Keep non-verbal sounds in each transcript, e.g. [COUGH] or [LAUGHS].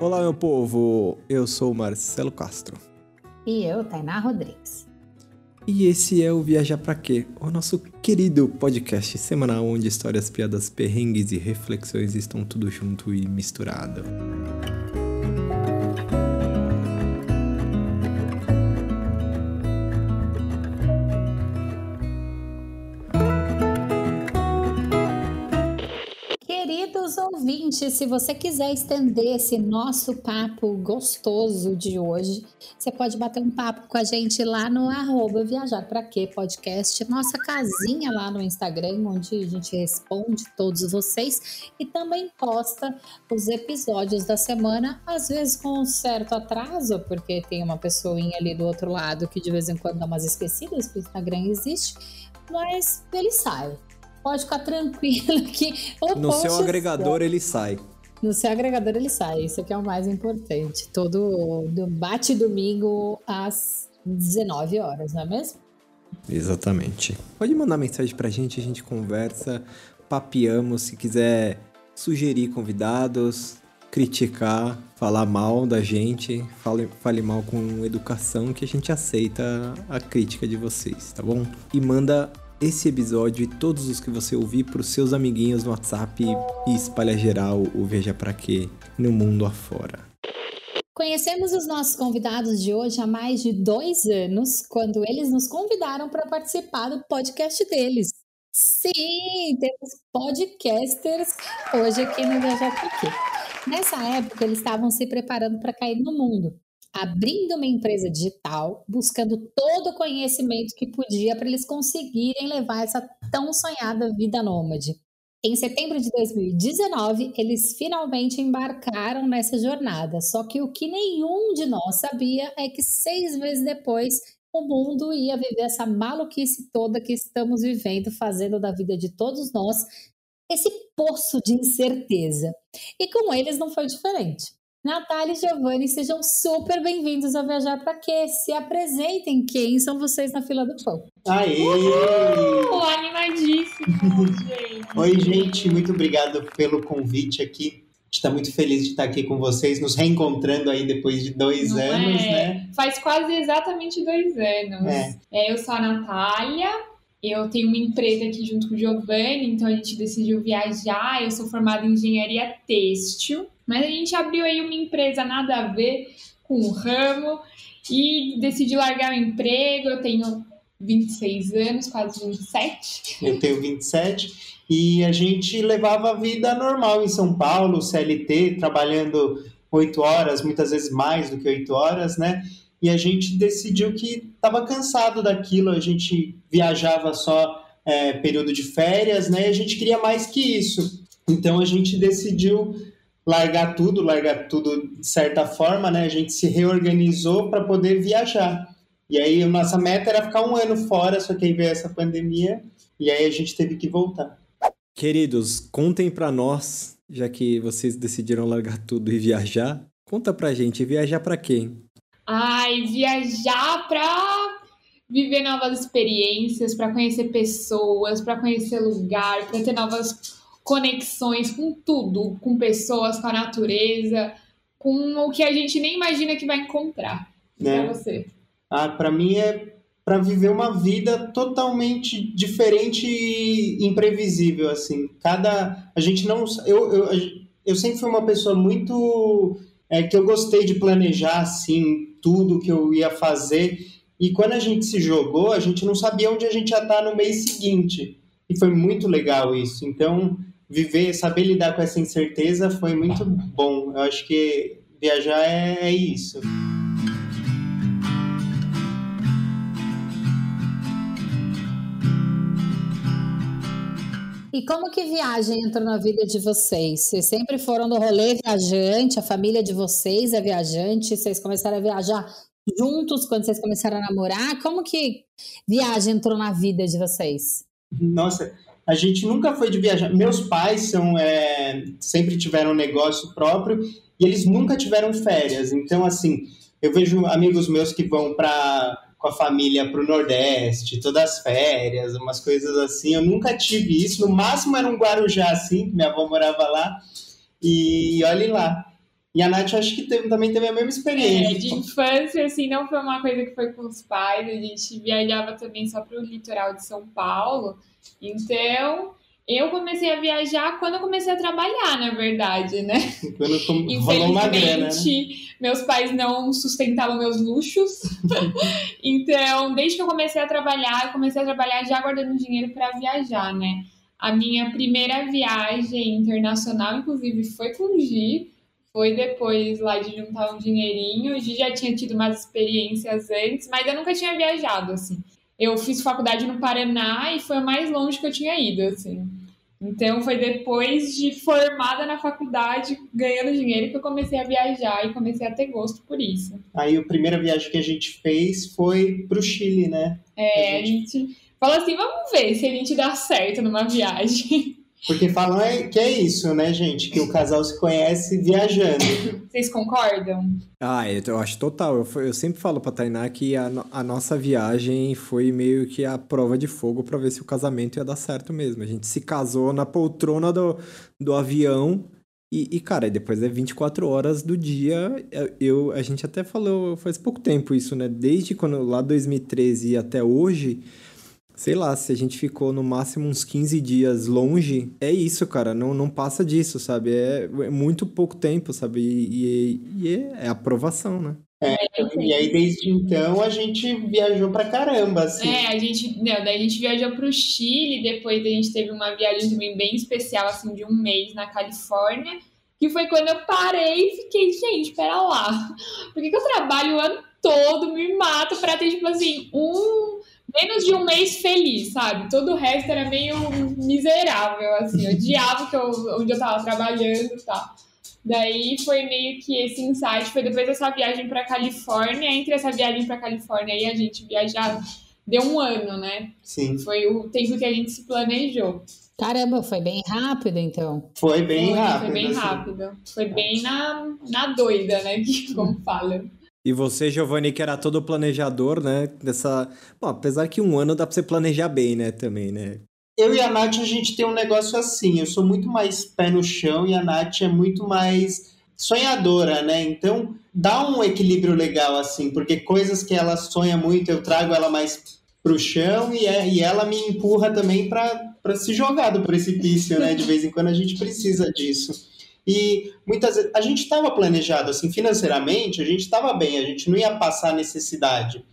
Olá, meu povo! Eu sou Marcelo Castro. E eu, Tainá Rodrigues. E esse é o Viajar Pra Quê? O nosso querido podcast semanal onde histórias, piadas, perrengues e reflexões estão tudo junto e misturado. Se você quiser estender esse nosso papo gostoso de hoje, você pode bater um papo com a gente lá no arroba Viajar Pra Quê Podcast, nossa casinha lá no Instagram, onde a gente responde todos vocês e também posta os episódios da semana, às vezes com um certo atraso, porque tem uma pessoinha ali do outro lado que de vez em quando dá umas esquecidas que o Instagram existe, mas ele sai pode ficar tranquilo [LAUGHS] que no seu agregador ele sai. No seu agregador ele sai, isso que é o mais importante. Todo bate domingo às 19 horas, não é mesmo? Exatamente. Pode mandar mensagem pra gente, a gente conversa, papeamos, se quiser sugerir convidados, criticar, falar mal da gente, fale, fale mal com educação, que a gente aceita a crítica de vocês, tá bom? E manda esse episódio e todos os que você ouvir para os seus amiguinhos no WhatsApp e espalha geral o Veja Pra Quê no mundo afora. Conhecemos os nossos convidados de hoje há mais de dois anos, quando eles nos convidaram para participar do podcast deles. Sim, temos podcasters hoje aqui no Viajar Pra Quê. Nessa época, eles estavam se preparando para cair no mundo abrindo uma empresa digital, buscando todo o conhecimento que podia para eles conseguirem levar essa tão sonhada vida nômade. Em setembro de 2019, eles finalmente embarcaram nessa jornada. Só que o que nenhum de nós sabia é que seis meses depois o mundo ia viver essa maluquice toda que estamos vivendo, fazendo da vida de todos nós esse poço de incerteza. E com eles não foi diferente. Natália e Giovanni, sejam super bem-vindos ao Viajar para Quê? Se apresentem, quem são vocês na fila do pão? Aê! Uhul, animadíssimo, gente! Oi, gente, muito obrigado pelo convite aqui. A gente está muito feliz de estar aqui com vocês, nos reencontrando aí depois de dois Não anos, é? né? Faz quase exatamente dois anos. É. É, eu sou a Natália, eu tenho uma empresa aqui junto com o Giovanni, então a gente decidiu viajar. Eu sou formada em engenharia têxtil. Mas a gente abriu aí uma empresa nada a ver com o ramo e decidi largar o emprego. Eu tenho 26 anos, quase 27. Eu tenho 27 e a gente levava a vida normal em São Paulo, CLT, trabalhando oito horas, muitas vezes mais do que oito horas, né? E a gente decidiu que estava cansado daquilo, a gente viajava só é, período de férias, né? E a gente queria mais que isso. Então a gente decidiu largar tudo, largar tudo de certa forma, né? A gente se reorganizou para poder viajar. E aí, a nossa meta era ficar um ano fora, só que aí veio essa pandemia e aí a gente teve que voltar. Queridos, contem para nós, já que vocês decidiram largar tudo e viajar, conta pra gente, viajar para quem? Ai, viajar para viver novas experiências, para conhecer pessoas, para conhecer lugar, para ter novas conexões com tudo, com pessoas, com a natureza, com o que a gente nem imagina que vai encontrar. Né? Pra você. Ah, para mim é para viver uma vida totalmente diferente e imprevisível assim. Cada a gente não eu, eu, eu sempre fui uma pessoa muito é, que eu gostei de planejar assim tudo que eu ia fazer e quando a gente se jogou a gente não sabia onde a gente ia estar no mês seguinte e foi muito legal isso. Então viver, saber lidar com essa incerteza foi muito bom. Eu acho que viajar é, é isso. E como que viagem entrou na vida de vocês? Vocês sempre foram do rolê viajante, a família de vocês é viajante, vocês começaram a viajar juntos quando vocês começaram a namorar? Como que viagem entrou na vida de vocês? Nossa, a gente nunca foi de viajar. Meus pais são é, sempre tiveram um negócio próprio e eles nunca tiveram férias. Então, assim, eu vejo amigos meus que vão para com a família para o Nordeste, todas as férias, umas coisas assim. Eu nunca tive isso. No máximo era um Guarujá, assim, que minha avó morava lá. E olhe lá. E a Nath acho que teve, também teve a mesma experiência. É, de infância, assim, não foi uma coisa que foi com os pais, a gente viajava também só para o litoral de São Paulo. Então, eu comecei a viajar quando eu comecei a trabalhar, na verdade, né? Quando rolou uma grana. Né? Meus pais não sustentavam meus luxos. [LAUGHS] então, desde que eu comecei a trabalhar, eu comecei a trabalhar já guardando dinheiro para viajar, né? A minha primeira viagem internacional, inclusive, foi com o Gi foi depois lá de juntar um dinheirinho. Gi já tinha tido umas experiências antes, mas eu nunca tinha viajado, assim. Eu fiz faculdade no Paraná e foi o mais longe que eu tinha ido, assim. Então foi depois de formada na faculdade, ganhando dinheiro, que eu comecei a viajar e comecei a ter gosto por isso. Aí a primeira viagem que a gente fez foi pro Chile, né? É, a gente, a gente falou assim, vamos ver se a gente dá certo numa viagem. Porque falam é, que é isso, né, gente? Que o casal se conhece viajando. Vocês concordam? Ah, eu, acho total. Eu, eu sempre falo pra Tainá que a, a, nossa viagem foi meio que a prova de fogo para ver se o casamento ia dar certo mesmo. A gente se casou na poltrona do, do avião. E, e, cara, depois é 24 horas do dia. Eu, a gente até falou faz pouco tempo isso, né? Desde quando lá 2013 até hoje sei lá, se a gente ficou no máximo uns 15 dias longe, é isso, cara, não, não passa disso, sabe? É, é muito pouco tempo, sabe? E, e, e é, é aprovação, né? É, e aí desde então a gente viajou pra caramba, assim. É, a gente, não, daí a gente viajou pro Chile, depois a gente teve uma viagem também bem especial, assim, de um mês na Califórnia, que foi quando eu parei e fiquei, gente, pera lá, por que, que eu trabalho o ano todo, me mato pra ter, tipo assim, um menos de um mês feliz, sabe? Todo o resto era meio miserável, assim. Eu odiava que eu, onde eu tava trabalhando e tal. Daí foi meio que esse insight. Foi depois dessa viagem pra Califórnia. Entre essa viagem pra Califórnia e a gente viajar, deu um ano, né? Sim. Foi o tempo que a gente se planejou. Caramba, foi bem rápido, então. Foi bem foi, rápido. Foi bem assim. rápido. Foi bem na, na doida, né? Que, [LAUGHS] como fala. E você, Giovanni, que era todo planejador, né? Dessa. Bom, apesar que um ano dá pra você planejar bem, né? Também, né? Eu e a Nath, a gente tem um negócio assim. Eu sou muito mais pé no chão e a Nath é muito mais sonhadora, né? Então dá um equilíbrio legal, assim, porque coisas que ela sonha muito, eu trago ela mais pro chão e, é, e ela me empurra também para se jogar do precipício, né? De vez em quando a gente precisa disso. E muitas vezes a gente estava planejado assim financeiramente, a gente estava bem, a gente não ia passar necessidade.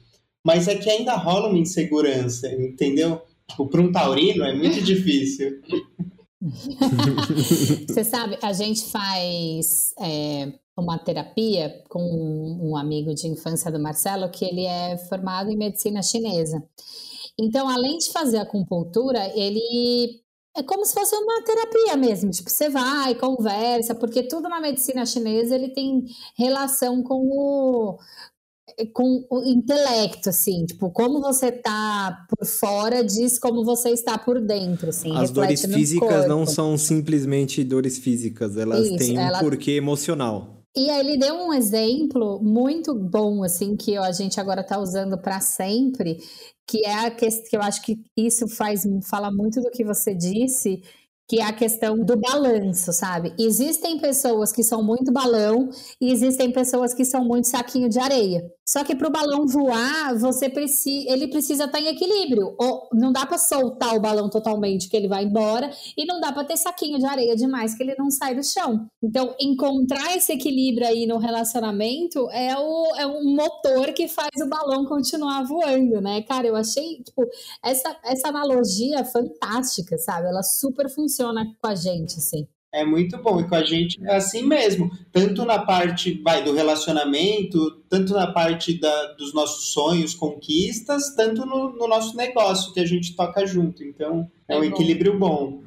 Mas é que ainda rola uma insegurança, entendeu? Tipo, para um taurino é muito difícil. [LAUGHS] Você sabe, a gente faz é, uma terapia com um amigo de infância do Marcelo, que ele é formado em medicina chinesa. Então, além de fazer acupuntura, ele é como se fosse uma terapia mesmo. Tipo, você vai, conversa, porque tudo na medicina chinesa ele tem relação com o, com o intelecto, assim, tipo, como você tá por fora diz como você está por dentro, assim. As dores físicas corpo. não são simplesmente dores físicas, elas Isso, têm ela... um porquê emocional. E aí ele deu um exemplo muito bom, assim, que a gente agora está usando para sempre, que é a questão que eu acho que isso faz fala muito do que você disse, que é a questão do balanço, sabe? Existem pessoas que são muito balão e existem pessoas que são muito saquinho de areia. Só que para o balão voar, você precisa, ele precisa estar tá em equilíbrio. Ou não dá para soltar o balão totalmente que ele vai embora e não dá para ter saquinho de areia demais que ele não sai do chão. Então, encontrar esse equilíbrio aí no relacionamento é o é um motor que faz o balão continuar voando, né? Cara, eu achei tipo essa essa analogia fantástica, sabe? Ela super funciona funciona com a gente, assim. É muito bom, e com a gente é assim mesmo. Tanto na parte vai, do relacionamento, tanto na parte da, dos nossos sonhos, conquistas, tanto no, no nosso negócio que a gente toca junto. Então, é, é um bom. equilíbrio bom.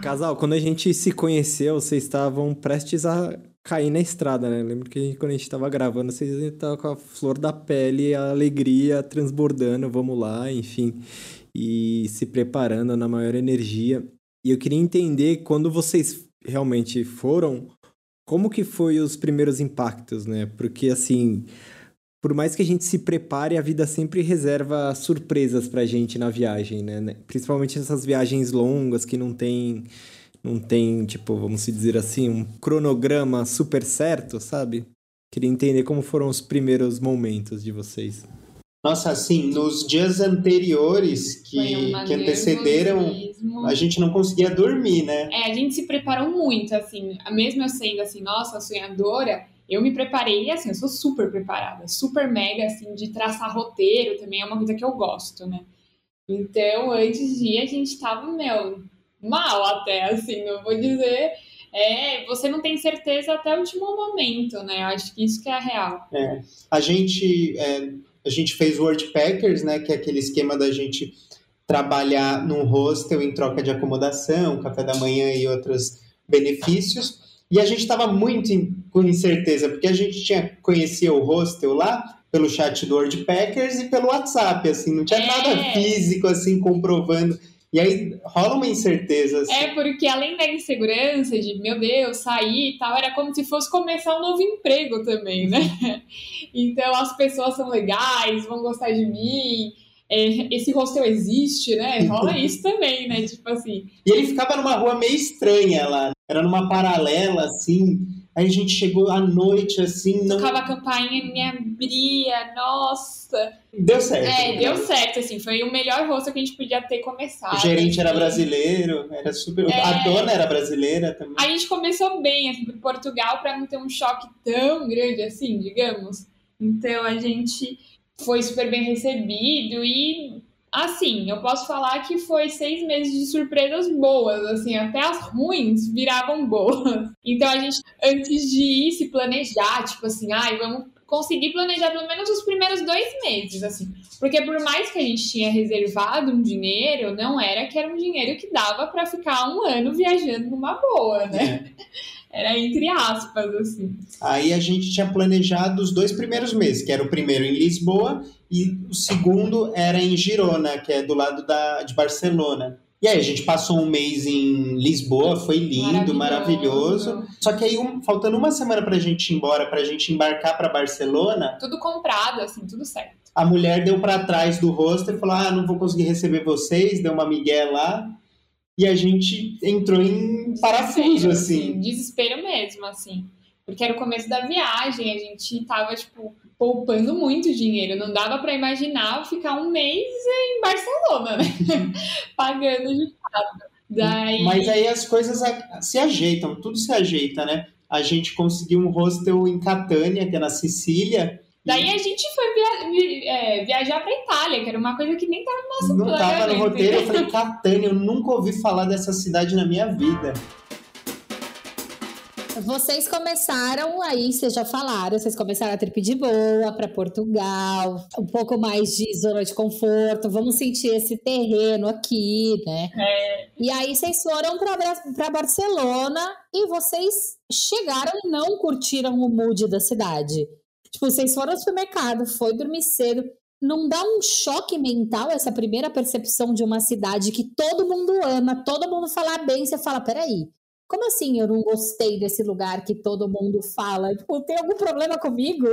Casal, quando a gente se conheceu, vocês estavam prestes a cair na estrada, né? lembro que quando a gente tava gravando, vocês estavam com a flor da pele, a alegria transbordando, vamos lá, enfim, e se preparando na maior energia. E eu queria entender quando vocês realmente foram, como que foi os primeiros impactos, né? Porque assim, por mais que a gente se prepare, a vida sempre reserva surpresas pra gente na viagem, né? Principalmente essas viagens longas que não tem, não tem, tipo, vamos dizer assim, um cronograma super certo, sabe? Queria entender como foram os primeiros momentos de vocês. Nossa, assim, nos dias anteriores que, que antecederam, a gente não conseguia dormir, né? É, a gente se preparou muito, assim, mesmo eu sendo assim, nossa, sonhadora, eu me preparei, assim, eu sou super preparada, super mega, assim, de traçar roteiro também é uma coisa que eu gosto, né? Então, antes de ir, a gente tava, meu, mal até, assim, não vou dizer. É, você não tem certeza até o último momento, né? Eu acho que isso que é a real. É, a gente, é, a gente fez World Packers, né? Que é aquele esquema da gente trabalhar num hostel em troca de acomodação, café da manhã e outros benefícios. E a gente estava muito com incerteza, porque a gente tinha conhecia o hostel lá pelo chat do Packers e pelo WhatsApp, assim, não tinha é. nada físico, assim, comprovando. E aí rola uma incerteza. Assim. É, porque além da insegurança de, meu Deus, sair e tal, era como se fosse começar um novo emprego também, né? [LAUGHS] Então as pessoas são legais, vão gostar de mim é, esse hostel existe, né? Rola [LAUGHS] isso também, né? Tipo assim. E ele ficava numa rua meio estranha lá. Era numa paralela, assim. Aí a gente chegou à noite, assim. Não... Tocava a campainha, me abria, nossa. Deu certo. É, deu certo, assim. Foi o melhor rosto que a gente podia ter começado. O gerente assim. era brasileiro, era super. É... A dona era brasileira também. A gente começou bem, assim, por Portugal, para não ter um choque tão grande assim, digamos. Então a gente foi super bem recebido e assim, eu posso falar que foi seis meses de surpresas boas, assim, até as ruins viravam boas. [LAUGHS] Então a gente, antes de ir se planejar, tipo assim, ai, vamos conseguir planejar pelo menos os primeiros dois meses, assim. Porque por mais que a gente tinha reservado um dinheiro, não era que era um dinheiro que dava para ficar um ano viajando numa boa, né? É. [LAUGHS] Era entre aspas, assim. Aí a gente tinha planejado os dois primeiros meses, que era o primeiro em Lisboa e o segundo era em Girona, que é do lado da, de Barcelona. E aí a gente passou um mês em Lisboa, foi lindo, maravilhoso. maravilhoso. Só que aí, um, faltando uma semana pra gente ir embora, pra gente embarcar para Barcelona... Tudo comprado, assim, tudo certo. A mulher deu para trás do rosto e falou, ah, não vou conseguir receber vocês, deu uma migué lá e a gente entrou em parafuso, assim. Desespero mesmo, assim. Porque era o começo da viagem, a gente tava, tipo, poupando muito dinheiro. Não dava para imaginar ficar um mês em Barcelona, né? [LAUGHS] Pagando de fato. Daí... Mas aí as coisas se ajeitam, tudo se ajeita, né? A gente conseguiu um hostel em Catânia, que é na Sicília, Daí a gente foi via, é, viajar para Itália, que era uma coisa que nem estava no nosso Não estava no roteiro. Eu falei, Catânia, eu nunca ouvi falar dessa cidade na minha vida. Vocês começaram aí, vocês já falaram, vocês começaram a trip de boa para Portugal, um pouco mais de zona de conforto, vamos sentir esse terreno aqui, né? É. E aí vocês foram para Barcelona e vocês chegaram e não curtiram o mood da cidade. Tipo, vocês foram ao supermercado, foi dormir cedo. Não dá um choque mental essa primeira percepção de uma cidade que todo mundo ama, todo mundo fala bem, você fala, peraí, como assim eu não gostei desse lugar que todo mundo fala? Tipo, tem algum problema comigo?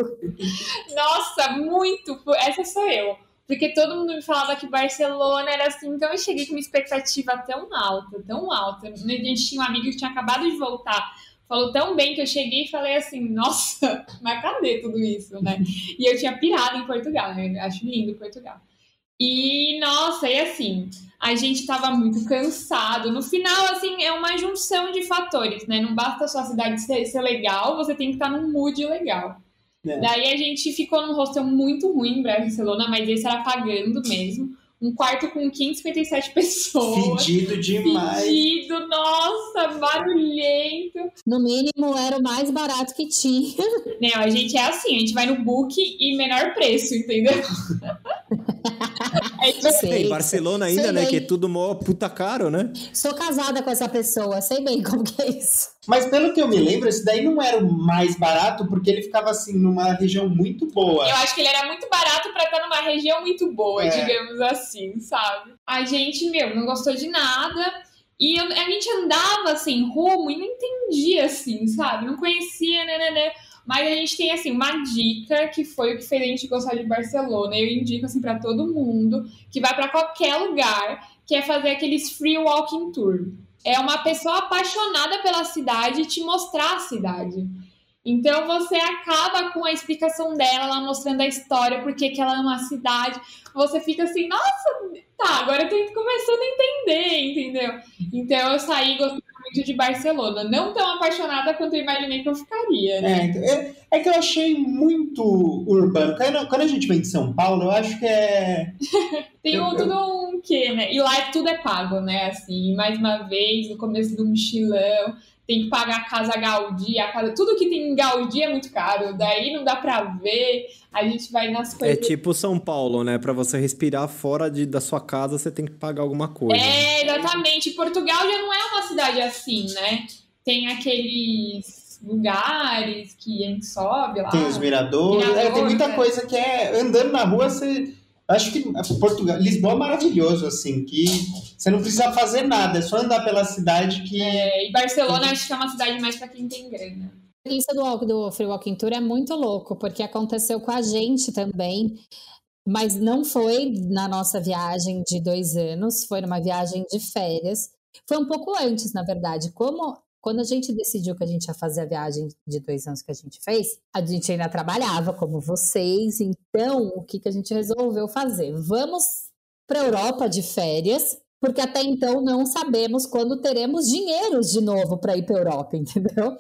Nossa, muito! Essa sou eu. Porque todo mundo me falava que Barcelona era assim, então eu cheguei com uma expectativa tão alta, tão alta. A gente tinha um amigo que tinha acabado de voltar falou tão bem que eu cheguei e falei assim, nossa, [LAUGHS] mas cadê tudo isso, né? E eu tinha pirado em Portugal, né? Acho lindo Portugal. E, nossa, e assim, a gente tava muito cansado. No final, assim, é uma junção de fatores, né? Não basta a cidade ser, ser legal, você tem que estar num mood legal. É. Daí a gente ficou num hostel muito ruim em Barcelona, mas esse era pagando mesmo um quarto com 557 pessoas. Fedido demais. Fedido, nossa, barulhento. No mínimo era o mais barato que tinha. [LAUGHS] Não, a gente é assim, a gente vai no book e menor preço, entendeu? [LAUGHS] é sei, em Barcelona ainda, sei né? Bem. Que é tudo mó puta caro, né? Sou casada com essa pessoa, sei bem como que é isso. Mas pelo que eu me lembro, esse daí não era o mais barato, porque ele ficava assim numa região muito boa. Eu acho que ele era muito barato para estar numa região muito boa, é. digamos assim, sabe? A gente, meu, não gostou de nada. E a gente andava assim, rumo e não entendia, assim, sabe? Não conhecia, né, né, né. Mas a gente tem assim uma dica que foi o que fez a gente gostar de Barcelona. Eu indico assim para todo mundo que vai para qualquer lugar, que é fazer aqueles free walking tour. É uma pessoa apaixonada pela cidade te mostrar a cidade. Então você acaba com a explicação dela, ela mostrando a história, porque que ela ama a cidade. Você fica assim, nossa, tá, agora eu tô começando a entender, entendeu? Então eu saí gostando muito de Barcelona. Não tão apaixonada quanto eu imaginei que eu ficaria, né? É, então, é, é que eu achei muito urbano. Quando, quando a gente vem de São Paulo, eu acho que é. [LAUGHS] Tem um, tudo um quê, né? E lá tudo é pago, né? Assim, mais uma vez, no começo do mochilão tem que pagar a casa Gaudí, a casa, tudo que tem em Gaudí é muito caro, daí não dá para ver, a gente vai nas É coisas. tipo São Paulo, né? Pra você respirar fora de, da sua casa, você tem que pagar alguma coisa. É, exatamente. Portugal já não é uma cidade assim, né? Tem aqueles lugares que a gente sobe lá. Tem os miradores, é, tem muita né? coisa que é. Andando na rua, você. Acho que Portugal, Lisboa é maravilhoso, assim, que você não precisa fazer nada, é só andar pela cidade que. É, e Barcelona acho que é uma cidade mais para quem tem grana. Isso do, walk- do Free Walking Tour é muito louco, porque aconteceu com a gente também, mas não foi na nossa viagem de dois anos, foi numa viagem de férias. Foi um pouco antes, na verdade. Como quando a gente decidiu que a gente ia fazer a viagem de dois anos que a gente fez, a gente ainda trabalhava como vocês, então o que, que a gente resolveu fazer? Vamos para a Europa de férias, porque até então não sabemos quando teremos dinheiro de novo para ir para a Europa, [LAUGHS] entendeu?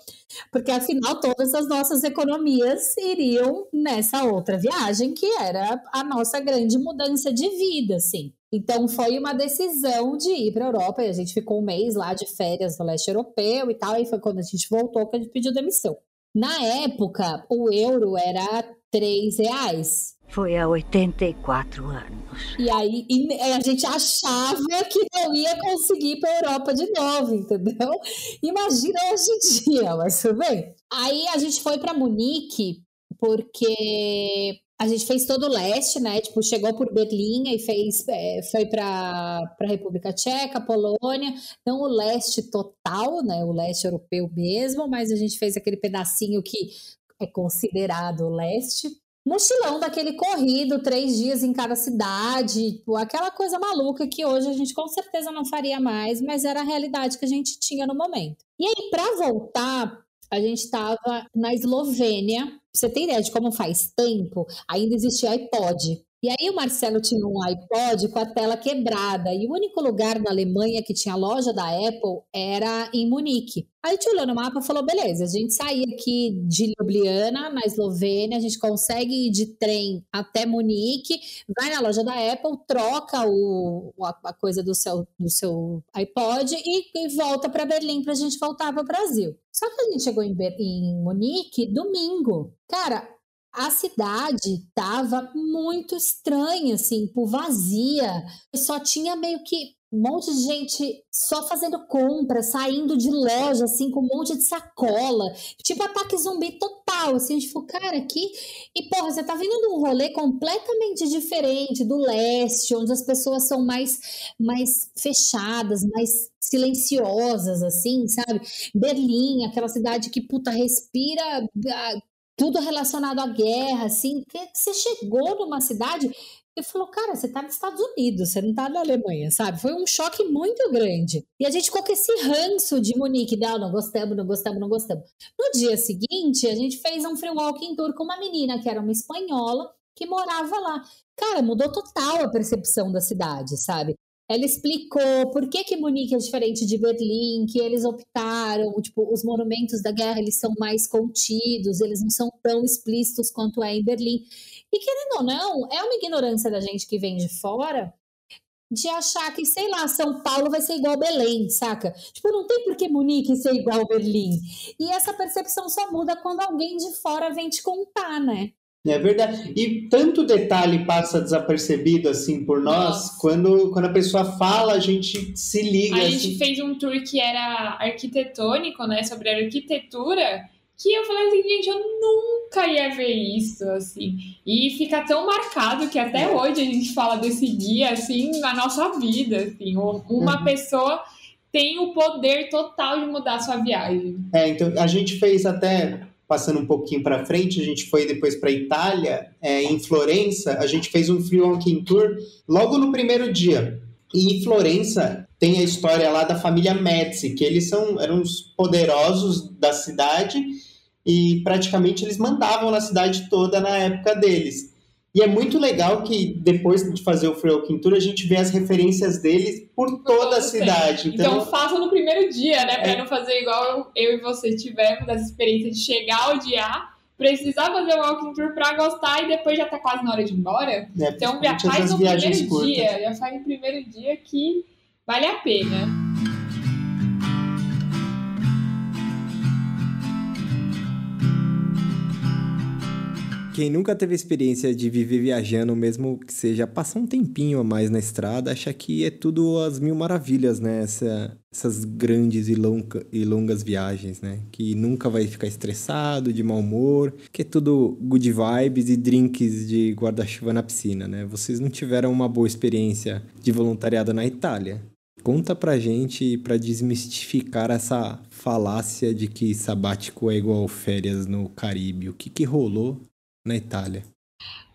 Porque afinal todas as nossas economias iriam nessa outra viagem, que era a nossa grande mudança de vida, assim. Então foi uma decisão de ir para a Europa e a gente ficou um mês lá de férias no leste europeu e tal, e foi quando a gente voltou que a gente pediu demissão. Na época, o euro era três reais. Foi há 84 anos. E aí e a gente achava que não ia conseguir ir para a Europa de novo, entendeu? Imagina hoje em dia, mas tudo bem. Aí a gente foi para Munique porque a gente fez todo o leste, né? Tipo, chegou por Berlim e fez, é, foi para a República Tcheca, Polônia, não o leste total, né? O leste europeu mesmo, mas a gente fez aquele pedacinho que é considerado o leste mochilão daquele corrido, três dias em cada cidade, tipo, aquela coisa maluca que hoje a gente com certeza não faria mais, mas era a realidade que a gente tinha no momento. E aí, para voltar, a gente estava na Eslovênia. Você ter ideia de como faz tempo, ainda existia iPod. E aí o Marcelo tinha um iPod com a tela quebrada. E o único lugar na Alemanha que tinha loja da Apple era em Munique. Aí a gente olhou no mapa e falou: beleza, a gente sair aqui de Ljubljana, na Eslovênia, a gente consegue ir de trem até Munique, vai na loja da Apple, troca o, a, coisa do seu, do seu iPod e, e volta para Berlim para a gente voltar para o Brasil. Só que a gente chegou em, em Munique domingo. Cara, a cidade tava muito estranha, assim, por vazia. Só tinha meio que um monte de gente só fazendo compra, saindo de loja, assim, com um monte de sacola. Tipo ataque zumbi total, assim. A gente falou, cara, aqui... E, porra, você tá vindo de um rolê completamente diferente do leste, onde as pessoas são mais, mais fechadas, mais silenciosas, assim, sabe? Berlim, aquela cidade que, puta, respira ah, tudo relacionado à guerra, assim, que você chegou numa cidade e falou, cara, você tá nos Estados Unidos, você não tá na Alemanha, sabe? Foi um choque muito grande. E a gente ficou com esse ranço de Munique, não, não gostamos, não gostamos, não gostamos. No dia seguinte, a gente fez um free walking tour com uma menina que era uma espanhola que morava lá. Cara, mudou total a percepção da cidade, sabe? Ela explicou por que, que Munique é diferente de Berlim, que eles optaram, tipo, os monumentos da guerra, eles são mais contidos, eles não são tão explícitos quanto é em Berlim. E querendo ou não, é uma ignorância da gente que vem de fora de achar que, sei lá, São Paulo vai ser igual Belém, saca? Tipo, não tem por que Munique ser igual Berlim. E essa percepção só muda quando alguém de fora vem te contar, né? É verdade. E tanto detalhe passa desapercebido assim por nós, Nossa. quando, quando a pessoa fala, a gente se liga. A assim. gente fez um tour que era arquitetônico, né? Sobre arquitetura. Que eu falei assim, gente, eu nunca ia ver isso, assim. E fica tão marcado que até hoje a gente fala desse guia, assim, na nossa vida, assim. Uma Uhum. pessoa tem o poder total de mudar a sua viagem. É, então a gente fez até passando um pouquinho para frente, a gente foi depois para Itália, é, em Florença, a gente fez um free walking tour logo no primeiro dia. E em Florença tem a história lá da família Médici, que eles são eram os poderosos da cidade e praticamente eles mandavam na cidade toda na época deles. E é muito legal que depois de fazer o Free Walking Tour, a gente vê as referências deles por toda a cidade. Então, então faça no primeiro dia, né? Pra é... não fazer igual eu e você tivemos essa experiência de chegar ao dia precisar fazer o walking tour para gostar e depois já tá quase na hora de ir embora. É, então já faz no primeiro curtas. dia, já faz no primeiro dia que vale a pena. Quem nunca teve experiência de viver viajando, mesmo que seja passar um tempinho a mais na estrada, acha que é tudo as mil maravilhas, né? Essa, essas grandes e, longa, e longas viagens, né? Que nunca vai ficar estressado, de mau humor, que é tudo good vibes e drinks de guarda-chuva na piscina, né? Vocês não tiveram uma boa experiência de voluntariado na Itália. Conta pra gente para desmistificar essa falácia de que sabático é igual férias no Caribe. O que, que rolou na Itália?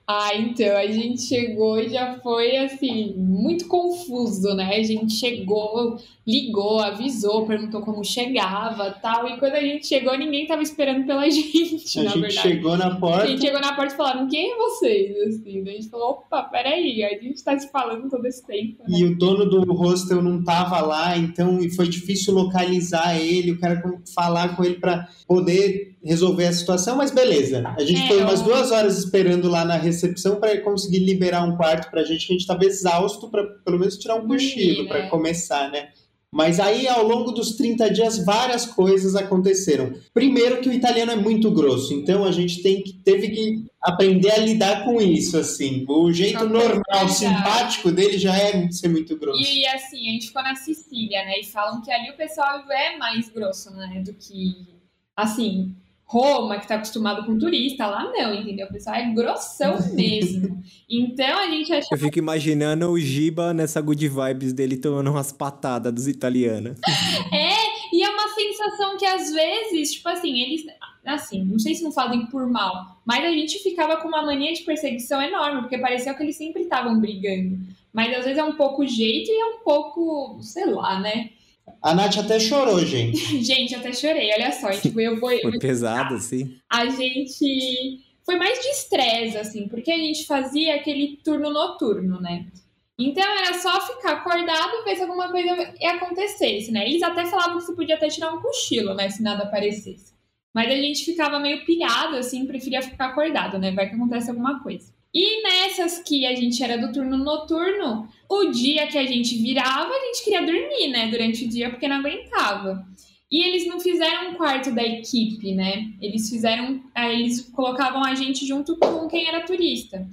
Ah, então, a gente chegou e já foi assim, muito confuso, né? A gente chegou, ligou, avisou, perguntou como chegava tal. E quando a gente chegou, ninguém tava esperando pela [LAUGHS] gente, a na gente verdade. chegou na porta. A gente chegou na porta e falaram, quem é vocês? Assim, a gente falou, opa, peraí, a gente tá se falando todo esse tempo. Né? E o dono do hostel não tava lá, então foi difícil localizar ele, o cara falar com ele para poder resolver a situação, mas beleza. A gente é, foi umas eu... duas horas esperando lá na recepção para conseguir liberar um quarto para a gente, que a gente estava exausto para pelo menos tirar um cochilo para começar, né? Mas aí, ao longo dos 30 dias, várias coisas aconteceram. Primeiro que o italiano é muito grosso, então a gente tem que, teve que aprender a lidar com isso, assim. O jeito normal, simpático dele já é ser muito grosso. E assim, a gente ficou na Sicília, né? E falam que ali o pessoal é mais grosso, né? Do que, assim, Roma, que está acostumado com turista, lá não, entendeu? O pessoal é grossão [LAUGHS] mesmo. Então a gente acha. Eu fico imaginando o Giba nessa good vibes dele tomando umas patadas dos italianos. [LAUGHS] é, e é uma sensação que às vezes, tipo assim, eles. Assim, não sei se não fazem por mal, mas a gente ficava com uma mania de perseguição enorme, porque parecia que eles sempre estavam brigando. Mas às vezes é um pouco jeito e é um pouco, sei lá, né? A Nath até chorou, gente. [LAUGHS] gente, até chorei, olha só. Tipo, eu vou. Foi pesado, assim. A gente. Foi mais de estresse, assim, porque a gente fazia aquele turno noturno, né? Então era só ficar acordado, ver se alguma coisa acontecesse, né? Eles até falavam que você podia até tirar um cochilo, né? Se nada aparecesse. Mas a gente ficava meio pilhado, assim, preferia ficar acordado, né? Vai que acontece alguma coisa. E nessas que a gente era do turno noturno, o dia que a gente virava, a gente queria dormir, né? Durante o dia, porque não aguentava. E eles não fizeram um quarto da equipe, né? Eles fizeram. Eles colocavam a gente junto com quem era turista.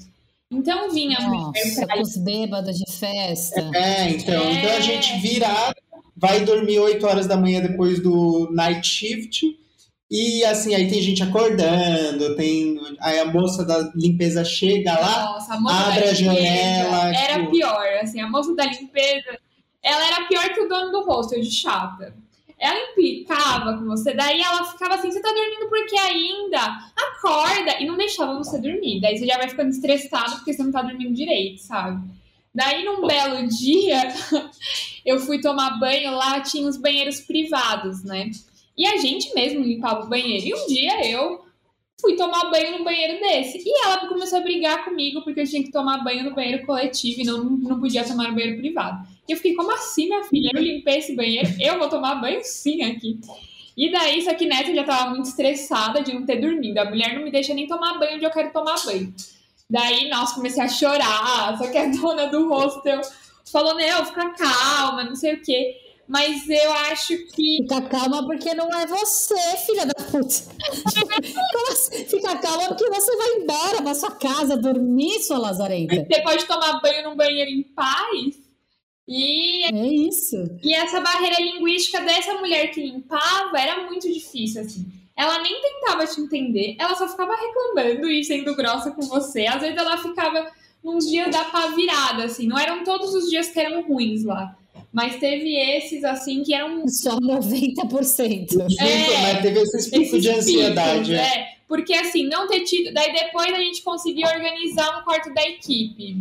Então vinha Nossa, pra... os bêbados de festa. É, então, é... então a gente virava, vai dormir 8 horas da manhã depois do night shift e assim, aí tem gente acordando, tem. Aí a moça da limpeza chega lá, Nossa, a abre a janela. Era tipo... pior, assim, a moça da limpeza, ela era pior que o dono do hostel de chata. Ela implicava com você, daí ela ficava assim, você tá dormindo por que ainda? Acorda! E não deixava você dormir. Daí você já vai ficando estressado porque você não tá dormindo direito, sabe? Daí, num belo dia, [LAUGHS] eu fui tomar banho lá, tinha os banheiros privados, né? E a gente mesmo limpava o banheiro. E um dia eu fui tomar banho no banheiro desse. E ela começou a brigar comigo porque eu tinha que tomar banho no banheiro coletivo e não, não podia tomar no banheiro privado. E eu fiquei, como assim, minha filha? Eu limpei esse banheiro, eu vou tomar banho sim aqui. E daí, só que Neta já tava muito estressada de não ter dormido. A mulher não me deixa nem tomar banho onde eu quero tomar banho. Daí, nossa, comecei a chorar. Só que a [LAUGHS] dona do hostel falou: Não, fica calma, não sei o quê. Mas eu acho que. Fica calma porque não é você, filha da puta. [LAUGHS] assim? Fica calma porque você vai embora pra sua casa dormir, sua lazarenta. Você pode tomar banho num banheiro em paz. E, é isso. E essa barreira linguística dessa mulher que limpava era muito difícil, assim. Ela nem tentava te entender, ela só ficava reclamando e sendo grossa com você. Às vezes ela ficava uns dias da pá virada, assim. Não eram todos os dias que eram ruins lá. Mas teve esses, assim, que eram. [LAUGHS] Só 90%. É, mas teve esses picos de ansiedade. Picos, é. Porque, assim, não ter tido. Daí depois a gente conseguiu organizar um quarto da equipe.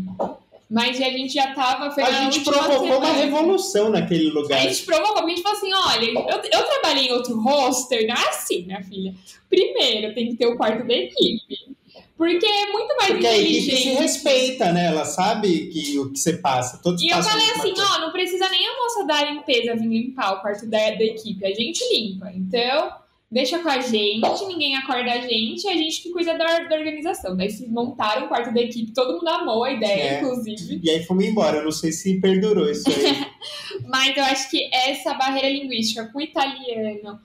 Mas a gente já tava. Foi a gente provocou semana. uma revolução naquele lugar. A gente provocou, a gente falou assim: olha, eu, eu trabalhei em outro roster, não é assim, minha filha. Primeiro, tem que ter o quarto da equipe. Porque é muito mais Porque inteligente. a equipe se respeita, né? Ela sabe que o que você passa. Todos e eu falei assim, ó, não precisa nem a moça da limpeza vir limpar o quarto da, da equipe. A gente limpa. Então, deixa com a gente, ninguém acorda a gente, a gente que cuida da, da organização. Daí se montaram o quarto da equipe, todo mundo amou a ideia, é. inclusive. E aí fomos embora, eu não sei se perdurou isso aí. [LAUGHS] Mas eu acho que essa barreira linguística com o italiano,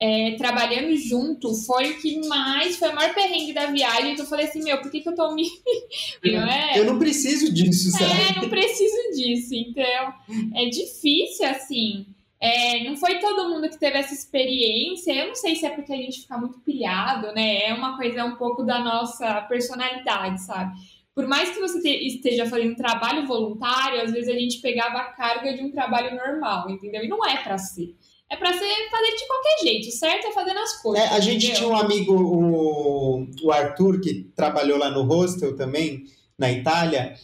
é, trabalhando junto foi o que mais foi o maior perrengue da viagem. Que eu falei assim: Meu, por que, que eu tô me. [LAUGHS] não é? Eu não preciso disso, sabe? É, não preciso disso. Então, é difícil assim. É, não foi todo mundo que teve essa experiência. Eu não sei se é porque a gente fica muito pilhado, né? É uma coisa um pouco da nossa personalidade, sabe? Por mais que você esteja fazendo trabalho voluntário, às vezes a gente pegava a carga de um trabalho normal, entendeu? E não é para ser é para ser fazer de qualquer jeito, certo? É fazendo as coisas. É, a gente entendeu? tinha um amigo, o, o Arthur, que trabalhou lá no hostel também, na Itália.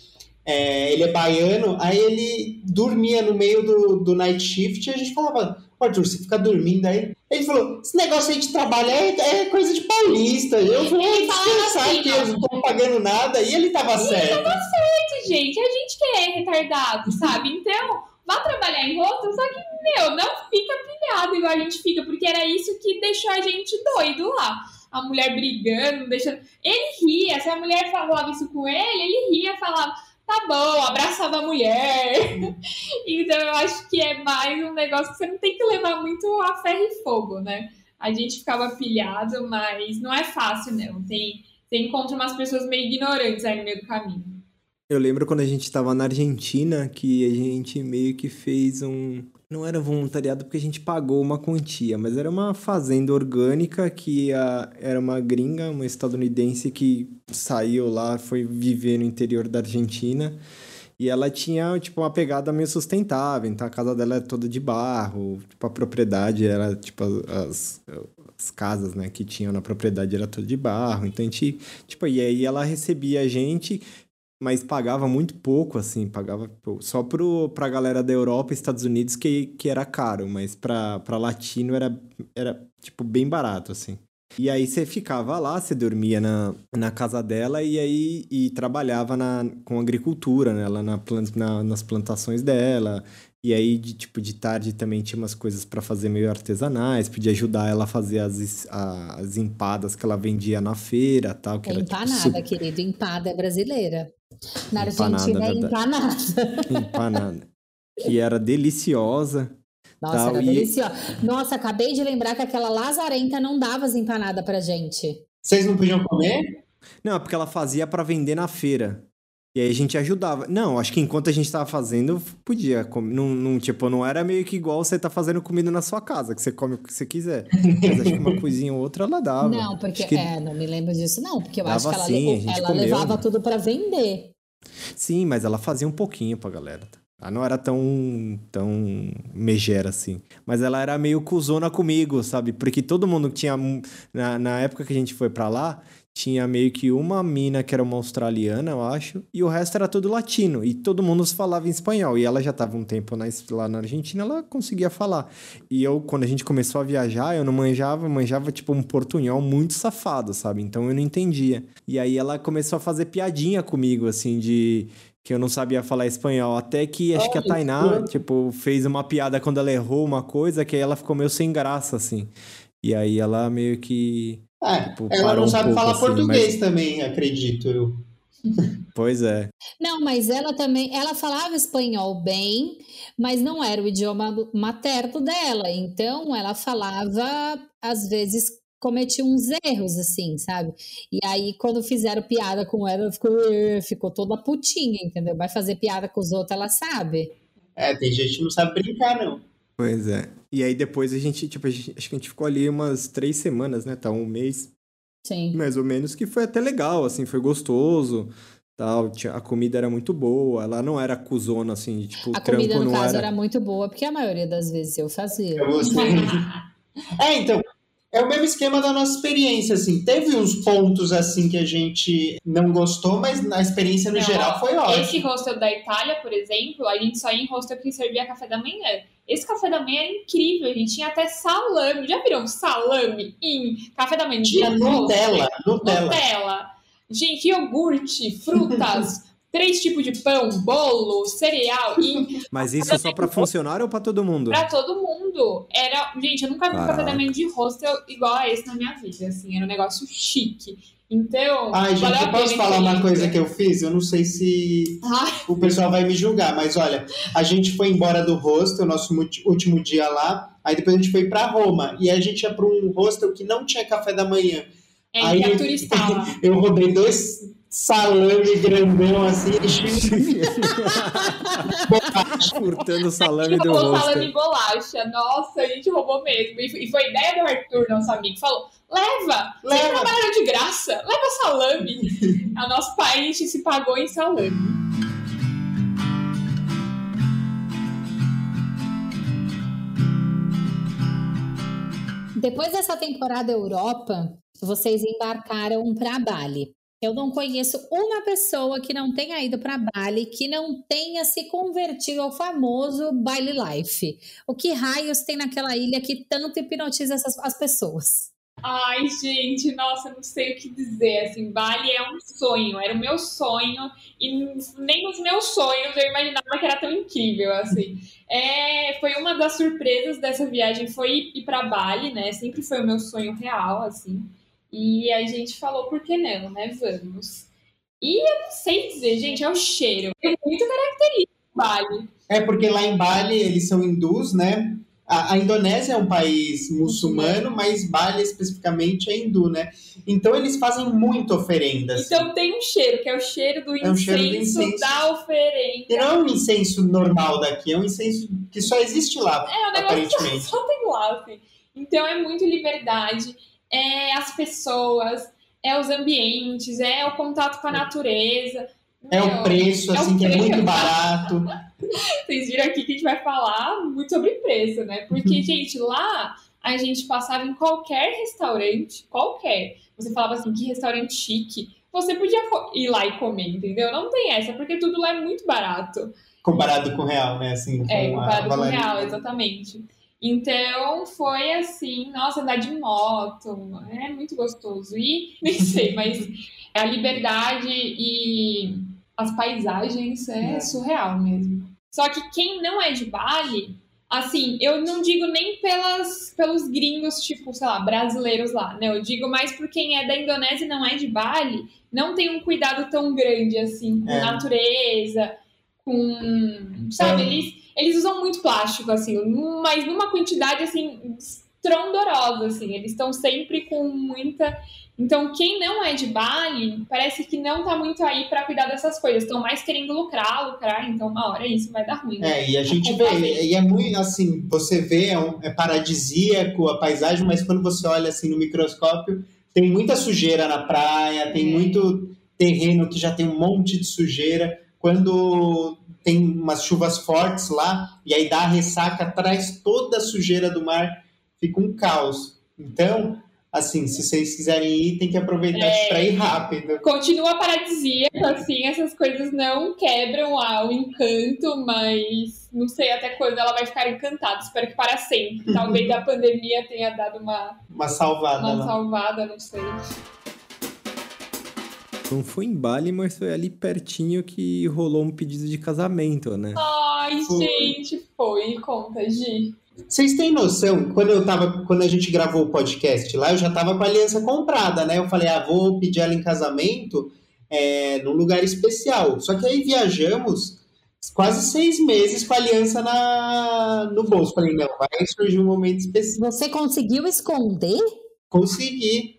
É, ele é baiano, aí ele dormia no meio do, do night shift e a gente falava, Arthur, você fica dormindo aí? Ele falou, esse negócio aí de trabalho é, é coisa de paulista. Eu vou descansar assim, que eu não tô pagando nada. E ele tava e certo. Ele tava certo, gente. A gente que é retardado, sabe? Então, vá trabalhar em rosto, só que, meu, não fica pilhado igual a gente fica, porque era isso que deixou a gente doido lá. A mulher brigando, deixando. Ele ria, se a mulher falava isso com ele, ele ria, falava, tá bom, abraçava a mulher. [LAUGHS] então eu acho que é mais um negócio que você não tem que levar muito a ferro e fogo, né? A gente ficava pilhado, mas não é fácil, não. Tem, você encontra umas pessoas meio ignorantes aí no meio do caminho. Eu lembro quando a gente estava na Argentina que a gente meio que fez um. Não era voluntariado porque a gente pagou uma quantia, mas era uma fazenda orgânica que a... era uma gringa, uma estadunidense que saiu lá, foi viver no interior da Argentina. E ela tinha, tipo, uma pegada meio sustentável. Então, a casa dela é toda de barro. Tipo, a propriedade era, tipo, as, as casas, né, que tinham na propriedade era toda de barro. Então, a gente, tipo, e aí ela recebia a gente mas pagava muito pouco, assim, pagava só pro, pra galera da Europa e Estados Unidos que, que era caro, mas pra, pra latino era, era, tipo, bem barato, assim. E aí você ficava lá, você dormia na, na casa dela e aí e trabalhava na, com agricultura, né? Lá na, na, nas plantações dela. E aí, de, tipo, de tarde também tinha umas coisas para fazer meio artesanais, podia ajudar ela a fazer as, as empadas que ela vendia na feira tal. Que é era, empanada, tipo, querido. Empada é brasileira. Na Argentina é empanada. Empanada. que era deliciosa. Nossa, tal, era e... deliciosa. Nossa, acabei de lembrar que aquela lazarenta não dava as empanadas pra gente. Vocês não podiam comer? Não, é porque ela fazia para vender na feira. E aí a gente ajudava. Não, acho que enquanto a gente tava fazendo, podia. Não, não, tipo, não era meio que igual você tá fazendo comida na sua casa, que você come o que você quiser. Mas acho que uma [LAUGHS] coisinha ou outra ela dava. Não, porque. Que... É, não me lembro disso, não. Porque eu acho que ela, sim, ela comeu, levava né? tudo para vender. Sim, mas ela fazia um pouquinho pra galera. Ela não era tão, tão megera assim. Mas ela era meio cuzona comigo, sabe? Porque todo mundo tinha. Na, na época que a gente foi para lá, tinha meio que uma mina que era uma australiana, eu acho, e o resto era tudo latino, e todo mundo falava em espanhol. E ela já estava um tempo na, lá na Argentina, ela conseguia falar. E eu, quando a gente começou a viajar, eu não manjava, manjava tipo um portunhol muito safado, sabe? Então eu não entendia. E aí ela começou a fazer piadinha comigo, assim, de que eu não sabia falar espanhol. Até que acho que a Tainá, tipo, fez uma piada quando ela errou uma coisa, que aí ela ficou meio sem graça, assim. E aí ela meio que é, tipo, ela não sabe um falar assim, português mas... também, acredito eu. [LAUGHS] Pois é. Não, mas ela também, ela falava espanhol bem, mas não era o idioma materno dela. Então, ela falava, às vezes, cometia uns erros, assim, sabe? E aí, quando fizeram piada com ela, ela ficou, ficou toda putinha, entendeu? Vai fazer piada com os outros, ela sabe. É, tem gente que não sabe brincar, não. Pois é. E aí depois a gente, tipo, a gente, acho que a gente ficou ali umas três semanas, né? Tá um mês. Sim. Mais ou menos, que foi até legal, assim, foi gostoso. tal, a comida era muito boa, ela não era cuzona, assim, tipo, A comida, no não caso, era... era muito boa, porque a maioria das vezes eu fazia. Eu [LAUGHS] gostei. é, então, é o mesmo esquema da nossa experiência, assim. Teve uns pontos, assim, que a gente não gostou, mas na experiência no Não, geral foi ótimo. Esse hostel da Itália, por exemplo, a gente só ia em hostel que servia café da manhã. Esse café da manhã era incrível, a gente tinha até salame. Já viram salame em café da manhã? Tinha? Nutella, Nutella. Nutella. Gente, iogurte, frutas, [LAUGHS] três tipos de pão, bolo, cereal e Mas isso é só pra funcionário ou pra todo mundo? pra todo mundo. Era, gente, eu nunca vi um café da manhã de hostel igual a esse na minha vida, assim, era um negócio chique. Então, Ai, gente, eu posso falar uma coisa que eu fiz? Eu não sei se Ai, o pessoal vai me julgar, mas olha, a gente foi embora do hostel, nosso último dia lá, aí depois a gente foi pra Roma, e a gente ia pra um hostel que não tinha café da manhã. é Aí- que a turistava. Eu [LAUGHS] roubei dois salame grandão assim, enchi [LAUGHS] Furtando o A salame gente do roubou salame rosto. e bolacha. Nossa, a gente roubou mesmo. E foi- e foi ideia do Arthur, nosso amigo. Falou: leva! Vocês Leva. trabalharam de graça, leva salame. o nosso pai a gente se pagou em salame. Depois dessa temporada Europa, vocês embarcaram para Bali. Eu não conheço uma pessoa que não tenha ido para Bali que não tenha se convertido ao famoso Bali Life. O que raios tem naquela ilha que tanto hipnotiza essas, as pessoas? Ai, gente, nossa, não sei o que dizer. Assim, Bali é um sonho, era o meu sonho, e nem nos meus sonhos eu imaginava que era tão incrível, assim. É, foi uma das surpresas dessa viagem, foi ir para Bali, né? Sempre foi o meu sonho real, assim. E a gente falou, por que não, né? Vamos. E eu não sei dizer, gente, é o cheiro. É muito característico Bali. É porque lá em Bali eles são hindus, né? A, a Indonésia é um país muçulmano, mas Bali especificamente é hindu, né? Então eles fazem muito oferendas. Então tem um cheiro, que é o cheiro do É o cheiro do incenso incenso. da oferenda. E não é um incenso normal daqui, é um incenso que só existe lá, É, o negócio [LAUGHS] aparentemente. só tem lá, assim. Então é muito liberdade, é as pessoas, é os ambientes, é o contato com a natureza. É Meu, o preço, é o assim, que é preço. muito barato. [LAUGHS] Vocês viram aqui que a gente vai falar muito sobre preço, né? Porque, gente, lá a gente passava em qualquer restaurante, qualquer. Você falava assim, que restaurante chique. Você podia ir lá e comer, entendeu? Não tem essa, porque tudo lá é muito barato. Comparado com o real, né? Assim, É, comparado com o real, exatamente. Então, foi assim, nossa, andar de moto, é muito gostoso. E, [LAUGHS] nem sei, mas a liberdade e as paisagens é É. surreal mesmo. Só que quem não é de Bali, assim, eu não digo nem pelas, pelos gringos, tipo, sei lá, brasileiros lá, né? Eu digo mais por quem é da Indonésia e não é de Bali, não tem um cuidado tão grande, assim, com É. natureza, com. Sabe, É. eles, eles usam muito plástico, assim, mas numa quantidade, assim, estrondorosa, assim. Eles estão sempre com muita. Então, quem não é de Bali, parece que não tá muito aí pra cuidar dessas coisas. Estão mais querendo lucrar, lucrar, então uma hora isso vai dar ruim. né? É, e a gente Comprar vê, e é muito assim, você vê, é, um- é paradisíaco a paisagem, mas quando você olha assim no microscópio, tem muita sujeira na praia, tem É. muito terreno que já tem um monte de sujeira. Quando tem umas chuvas fortes lá, e aí dá a ressaca, traz toda a sujeira do mar, fica um caos. Então, assim, se vocês quiserem ir, tem que aproveitar É. para ir rápido. Continua paradisíaco, assim, essas coisas não quebram a- o encanto, mas não sei até quando ela vai ficar encantada. Espero que para sempre. [LAUGHS] Talvez a pandemia tenha dado uma, Uma salvada uma lá. salvada, não sei. Não foi em Bali, mas foi ali pertinho que rolou um pedido de casamento, né? Ai, Foi. gente, foi. Conta, Gi. Vocês têm noção, quando eu tava, quando a gente gravou o podcast lá, eu já tava com a aliança comprada, né? Eu falei, ah, vou pedir ela em casamento é, num lugar especial. Só que aí viajamos quase seis meses com a aliança na, no bolso. Falei, não, vai surgir um momento especial. Você conseguiu esconder? Consegui.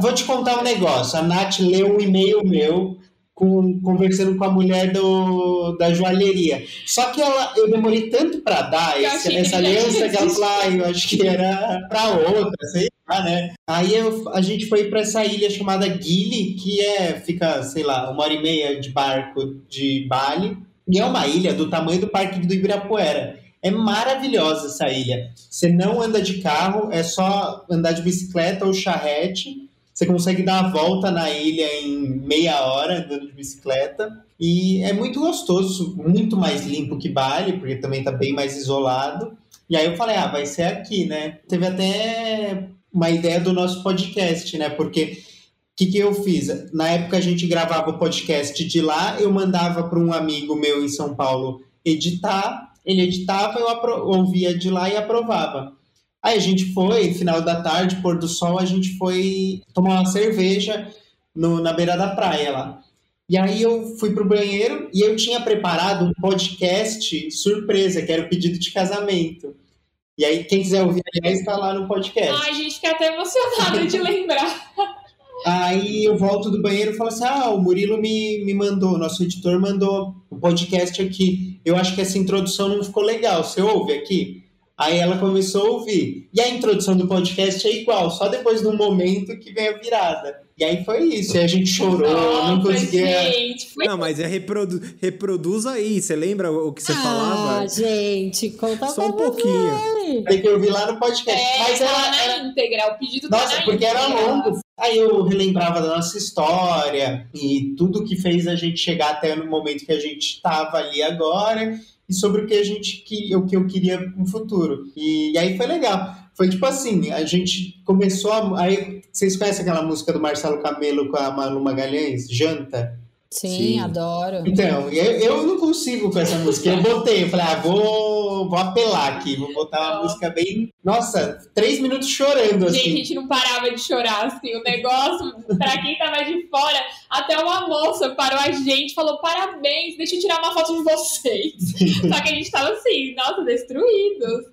Vou te contar um negócio. A Nath leu um e-mail meu com, conversando com a mulher do, da joalheria. Só que ela, eu demorei tanto para dar esse, essa aliança que ela falou, ah, eu acho que era para outra, sei lá, né? Aí eu, a gente foi para essa ilha chamada Gili, que é, fica, sei lá, uma hora e meia de barco de Bali. E é uma ilha do tamanho do Parque do Ibirapuera. É maravilhosa essa ilha. Você não anda de carro, é só andar de bicicleta ou charrete. Você consegue dar a volta na ilha em meia hora andando de bicicleta. E é muito gostoso, muito mais limpo que Bali, porque também está bem mais isolado. E aí eu falei, ah, vai ser aqui, né? Teve até uma ideia do nosso podcast, né? Porque o que, que eu fiz? Na época a gente gravava o podcast de lá, eu mandava para um amigo meu em São Paulo editar, ele editava, eu ouvia de lá e aprovava. Aí a gente foi, final da tarde, pôr do sol, a gente foi tomar uma cerveja no, na beira da praia lá. E aí eu fui pro banheiro e eu tinha preparado um podcast surpresa, que era o pedido de casamento. E aí, quem quiser ouvir, aliás, está lá no podcast. Ai, a gente fica até emocionado de lembrar. Aí eu volto do banheiro e falo assim: ah, o Murilo me, me mandou, nosso editor mandou o um podcast aqui. Eu acho que essa introdução não ficou legal. Você ouve aqui? Aí ela começou a ouvir. E a introdução do podcast é igual, só depois de um momento que vem a virada. E aí foi isso, e a gente chorou, oh, não conseguia. Gente, foi... Não, mas é reprodu... reproduz aí, você lembra o que você ah, falava? Ah, gente, conta Só um pouquinho. Tem que ouvir lá no podcast. É, mas era, na era... íntegra, o pedido Nossa, tá porque íntegra. era longo. Aí eu relembrava da nossa história e tudo que fez a gente chegar até no momento que a gente estava ali agora e sobre o que a gente que o que eu queria no futuro. E, e, aí foi legal. Foi tipo assim, a gente começou a, aí vocês conhecem aquela música do Marcelo Camelo com a Manu Magalhães, Janta? Sim, Sim, adoro. Então, eu, eu não consigo com essa música. Eu botei, eu falei, ah, vou, vou apelar aqui, vou botar uma música bem. Nossa, três minutos chorando, assim. Gente, a gente não parava de chorar, assim. O negócio, pra quem tava de fora, até uma moça parou a gente falou: parabéns, deixa eu tirar uma foto de vocês. [LAUGHS] Só que a gente tava assim, nossa, destruídos.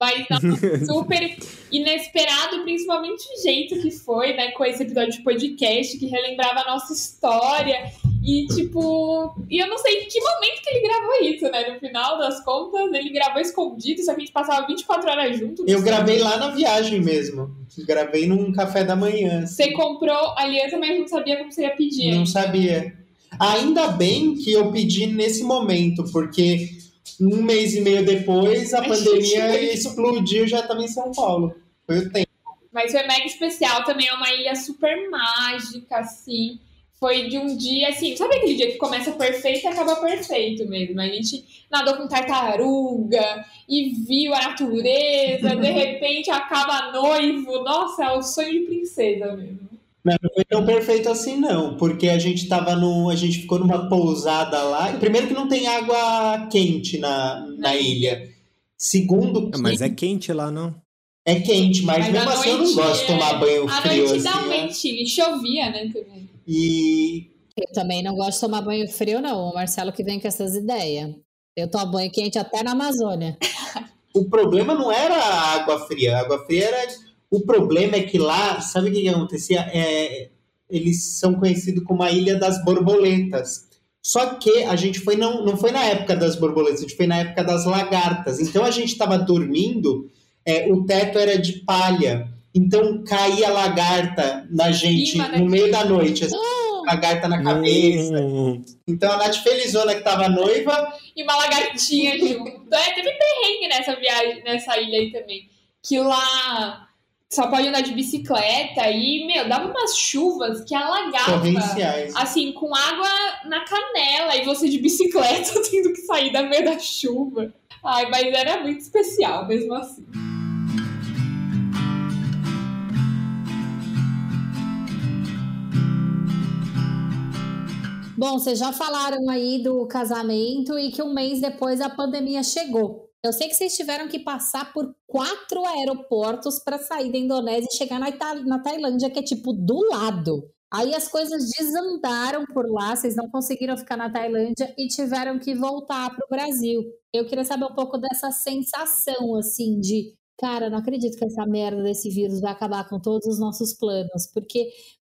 Mas [LAUGHS] super inesperado, principalmente o jeito que foi, né, com esse episódio de podcast que relembrava a nossa história. E, tipo, e eu não sei em que momento que ele gravou isso, né? No final das contas, ele gravou escondido, só que a gente passava 24 horas junto. Eu gravei lá na viagem mesmo. Gravei num café da manhã. Você comprou aliança, mas não sabia como você ia pedir. Não sabia. Ainda bem que eu pedi nesse momento, porque um mês e meio depois, a, a pandemia explodiu já estava em São Paulo. Foi o tempo. Mas foi mega especial também, é uma ilha super mágica, assim. Foi de um dia, assim, sabe aquele dia que começa perfeito e acaba perfeito mesmo? A gente nadou com tartaruga e viu a natureza, de [LAUGHS] repente acaba noivo. Nossa, é o sonho de princesa mesmo. Não, não foi tão perfeito assim, não, porque a gente tava no. A gente ficou numa pousada lá. Primeiro que não tem água quente na, na ilha. Segundo. Que... Mas é quente lá, não? É quente, mas, mas mesmo assim eu não gosto de tomar banho a frio. A noite assim, dá um né? ventinho, chovia, né? Também. E. Eu também não gosto de tomar banho frio, não. O Marcelo que vem com essas ideias. Eu tomo banho quente até na Amazônia. o problema não era a água fria. A água fria era o problema é que lá, sabe o que, que acontecia? É, eles são conhecidos como a Ilha das Borboletas. Só que a gente foi não, não foi na época das borboletas, a gente foi na época das lagartas. Então a gente estava dormindo, é, o teto era de palha. Então caía lagarta na gente no meio da noite. Assim, lagarta na cabeça. Hum. Então a Nath Felizona que tava noiva. E uma lagartinha junto. É, teve perrengue nessa viagem, nessa ilha aí também. Que lá só pode andar de bicicleta e, meu, dava umas chuvas que alagava. Assim, com água na canela e você de bicicleta [LAUGHS] tendo que sair da meio da chuva. Ai, mas era muito especial mesmo assim. Bom, vocês já falaram aí do casamento e que um mês depois a pandemia chegou. Eu sei que vocês tiveram que passar por quatro aeroportos para sair da Indonésia e chegar na, na Tailândia, que é tipo do lado. Aí as coisas desandaram por lá, vocês não conseguiram ficar na Tailândia e tiveram que voltar para o Brasil. Eu queria saber um pouco dessa sensação, assim, de cara, não acredito que essa merda desse vírus vai acabar com todos os nossos planos, porque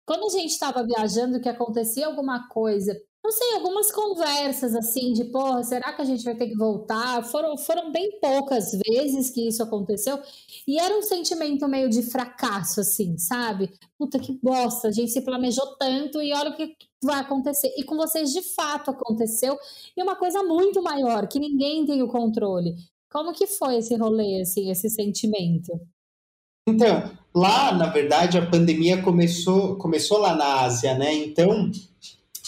quando a gente estava viajando, que acontecia alguma coisa, não sei, algumas conversas assim de, porra, será que a gente vai ter que voltar? Foram, foram bem poucas vezes que isso aconteceu. E era um sentimento meio de fracasso, assim, sabe? Puta que bosta, a gente se planejou tanto e olha o que vai acontecer. E com vocês, de fato, aconteceu. E uma coisa muito maior, que ninguém tem o controle. Como que foi esse rolê, assim, esse sentimento? Então, lá, na verdade, a pandemia começou, começou lá na Ásia, né? Então,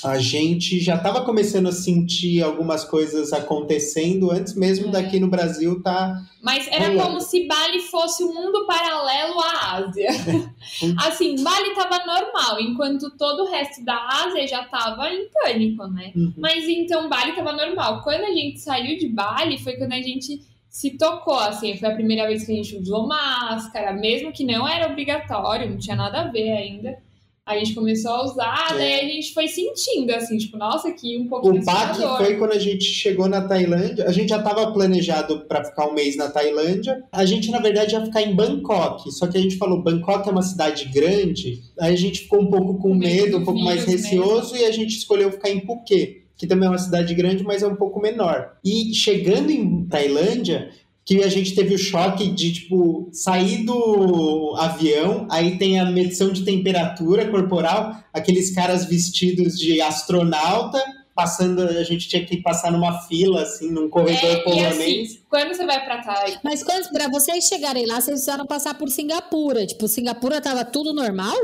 a gente já estava começando a sentir algumas coisas acontecendo antes mesmo é. daqui no Brasil tá. Mas era rolando. como se Bali fosse um mundo paralelo à Ásia. [LAUGHS] assim, Bali estava normal, enquanto todo o resto da Ásia já estava em pânico, né? Uhum. Mas então Bali estava normal. Quando a gente saiu de Bali foi quando a gente se tocou, assim, foi a primeira vez que a gente usou máscara, mesmo que não era obrigatório, não tinha nada a ver ainda a gente começou a usar, é. daí a gente foi sentindo, assim, tipo, nossa, aqui um pouco O baque foi quando a gente chegou na Tailândia, a gente já estava planejado para ficar um mês na Tailândia, a gente, na verdade, ia ficar em Bangkok, só que a gente falou, Bangkok é uma cidade grande, aí a gente ficou um pouco com medo, um pouco mais receoso, mesmo. e a gente escolheu ficar em Phuket que também é uma cidade grande, mas é um pouco menor. E chegando em Tailândia, que a gente teve o choque de, tipo, sair do avião, aí tem a medição de temperatura corporal, aqueles caras vestidos de astronauta, passando, a gente tinha que passar numa fila, assim, num corredor é, polonês. Assim, quando você vai pra Tailândia... Mas quando, pra vocês chegarem lá, vocês precisaram passar por Singapura. Tipo, Singapura tava tudo normal?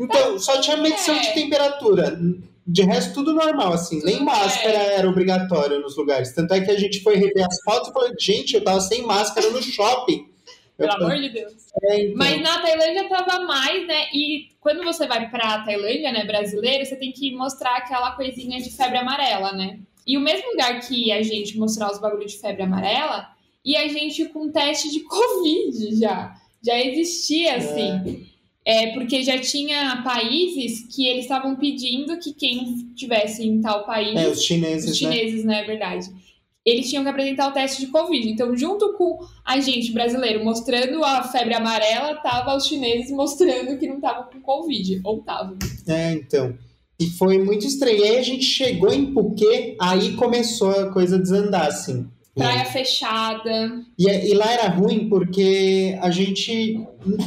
Então, só tinha medição é. de temperatura. De resto, tudo normal, assim. Nem máscara é. era obrigatório nos lugares. Tanto é que a gente foi rever as fotos e falou, gente, eu tava sem máscara no shopping. Pelo eu amor de Deus. É, então. Mas na Tailândia tava mais, né? E quando você vai pra Tailândia, né, brasileiro, você tem que mostrar aquela coisinha de febre amarela, né? E o mesmo lugar que a gente mostrar os bagulhos de febre amarela, e a gente com teste de [LAUGHS] Covid já. Já existia, assim. É. É, porque já tinha países que eles estavam pedindo que quem tivesse em tal país. É, os chineses. Os né? chineses, né? É verdade. Eles tinham que apresentar o teste de Covid. Então, junto com a gente brasileiro mostrando a febre amarela, tava os chineses mostrando que não estavam com Covid. Ou estavam. É, então. E foi muito estranho. E aí a gente chegou em Phuket, aí começou a coisa desandar, assim. Praia fechada. E, é, e, lá era ruim porque a gente.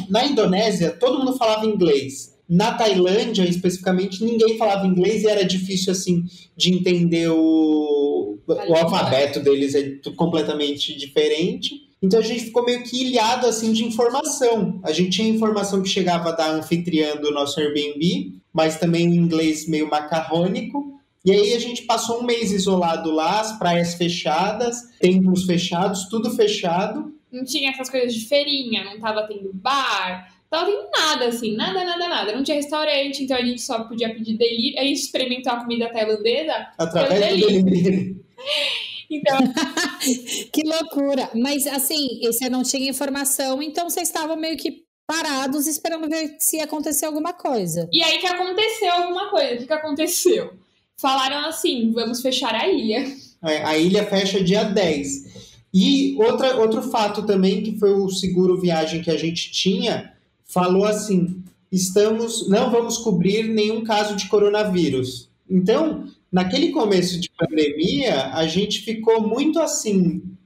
Na Indonésia, todo mundo falava inglês. Na Tailândia, especificamente, ninguém falava inglês e era difícil, assim, de entender o, o alfabeto deles, é completamente diferente. Então a gente ficou meio que ilhado, assim, de informação. A gente tinha informação que chegava da anfitriã do nosso Airbnb, mas também o inglês meio macarrônico. E aí a gente passou um mês isolado lá, as praias fechadas, templos fechados, tudo fechado. Não tinha essas coisas de feirinha, não tava tendo bar, tava tendo nada assim, nada, nada, nada. Não tinha restaurante, então a gente só podia pedir delivery. A gente experimentou a comida tailandesa através do delivery. [LAUGHS] Então... [LAUGHS] que loucura! Mas assim, você não tinha informação, então vocês estavam meio que parados esperando ver se ia acontecer alguma coisa. E aí que aconteceu alguma coisa. O que, que aconteceu? Falaram assim: vamos fechar a ilha. É, a ilha fecha dia 10. E outra, outro fato também, que foi o seguro viagem que a gente tinha, falou assim: estamos, não vamos cobrir nenhum caso de coronavírus. Então, naquele começo de pandemia, a gente ficou muito assim: o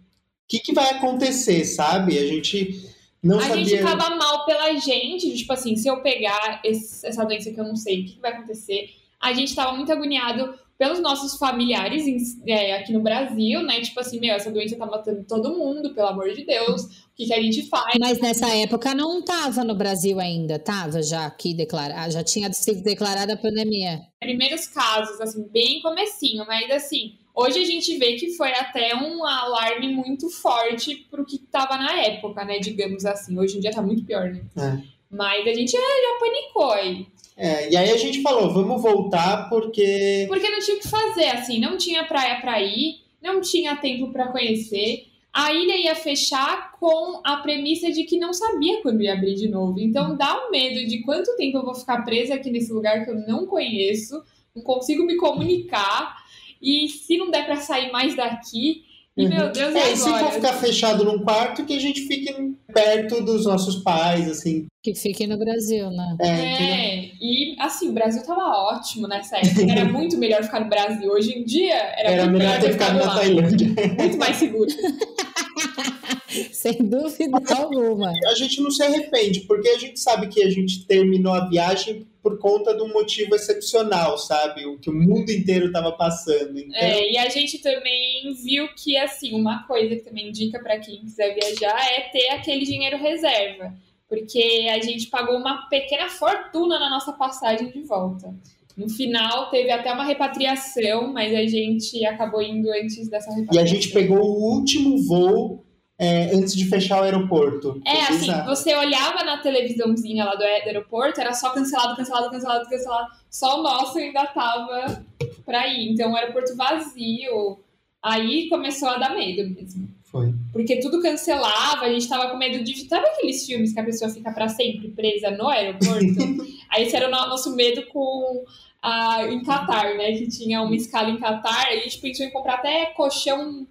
que, que vai acontecer, sabe? A gente não a sabia. gente ficava mal pela gente, tipo assim, se eu pegar esse, essa doença que eu não sei, o que, que vai acontecer? A gente estava muito agoniado pelos nossos familiares é, aqui no Brasil, né? Tipo assim, meu, essa doença tá matando todo mundo, pelo amor de Deus, o que, que a gente faz? Mas nessa época não tava no Brasil ainda, tava já aqui declarado, já tinha sido declarada a pandemia. Primeiros casos, assim, bem comecinho, mas assim, hoje a gente vê que foi até um alarme muito forte pro que tava na época, né? Digamos assim. Hoje em dia tá muito pior, né? É. Mas a gente já, já panicou aí. É, e aí a gente falou, vamos voltar porque. Porque não tinha o que fazer, assim, não tinha praia para ir, não tinha tempo para conhecer. A ilha ia fechar com a premissa de que não sabia quando ia abrir de novo. Então dá um medo de quanto tempo eu vou ficar presa aqui nesse lugar que eu não conheço, não consigo me comunicar. E se não der para sair mais daqui, E meu Deus, É, e e se for ficar fechado num quarto, que a gente fique perto dos nossos pais, assim. Que fique no Brasil, né? É? É, e assim, o Brasil tava ótimo nessa época. Era [LAUGHS] muito melhor ficar no Brasil. Hoje em dia, era, Era muito melhor ter ficado na lá. Tailândia. Muito mais seguro. [LAUGHS] [LAUGHS] Sem dúvida alguma. A gente não se arrepende, porque a gente sabe que a gente terminou a viagem por conta de um motivo excepcional, sabe? O que o mundo inteiro estava passando. Então, É, e a gente também viu que, assim, uma coisa que também indica para quem quiser viajar é ter aquele dinheiro reserva. Porque a gente pagou uma pequena fortuna na nossa passagem de volta. No final, teve até uma repatriação, mas a gente acabou indo antes dessa E repatriação. a gente pegou o último voo é, antes de fechar o aeroporto. É, Foi assim, você olhava na televisãozinha lá do, do aeroporto, era só cancelado, cancelado, cancelado, cancelado. Só o nosso ainda tava pra ir. Então, o aeroporto vazio. Aí começou a dar medo mesmo. Foi. Porque tudo cancelava, a gente tava com medo de. Sabe aqueles filmes que a pessoa fica pra sempre presa no aeroporto? [LAUGHS] Aí esse era o no- nosso medo com. A, em Catar, né? Que tinha uma escala em Catar, a gente pensou em comprar até colchão.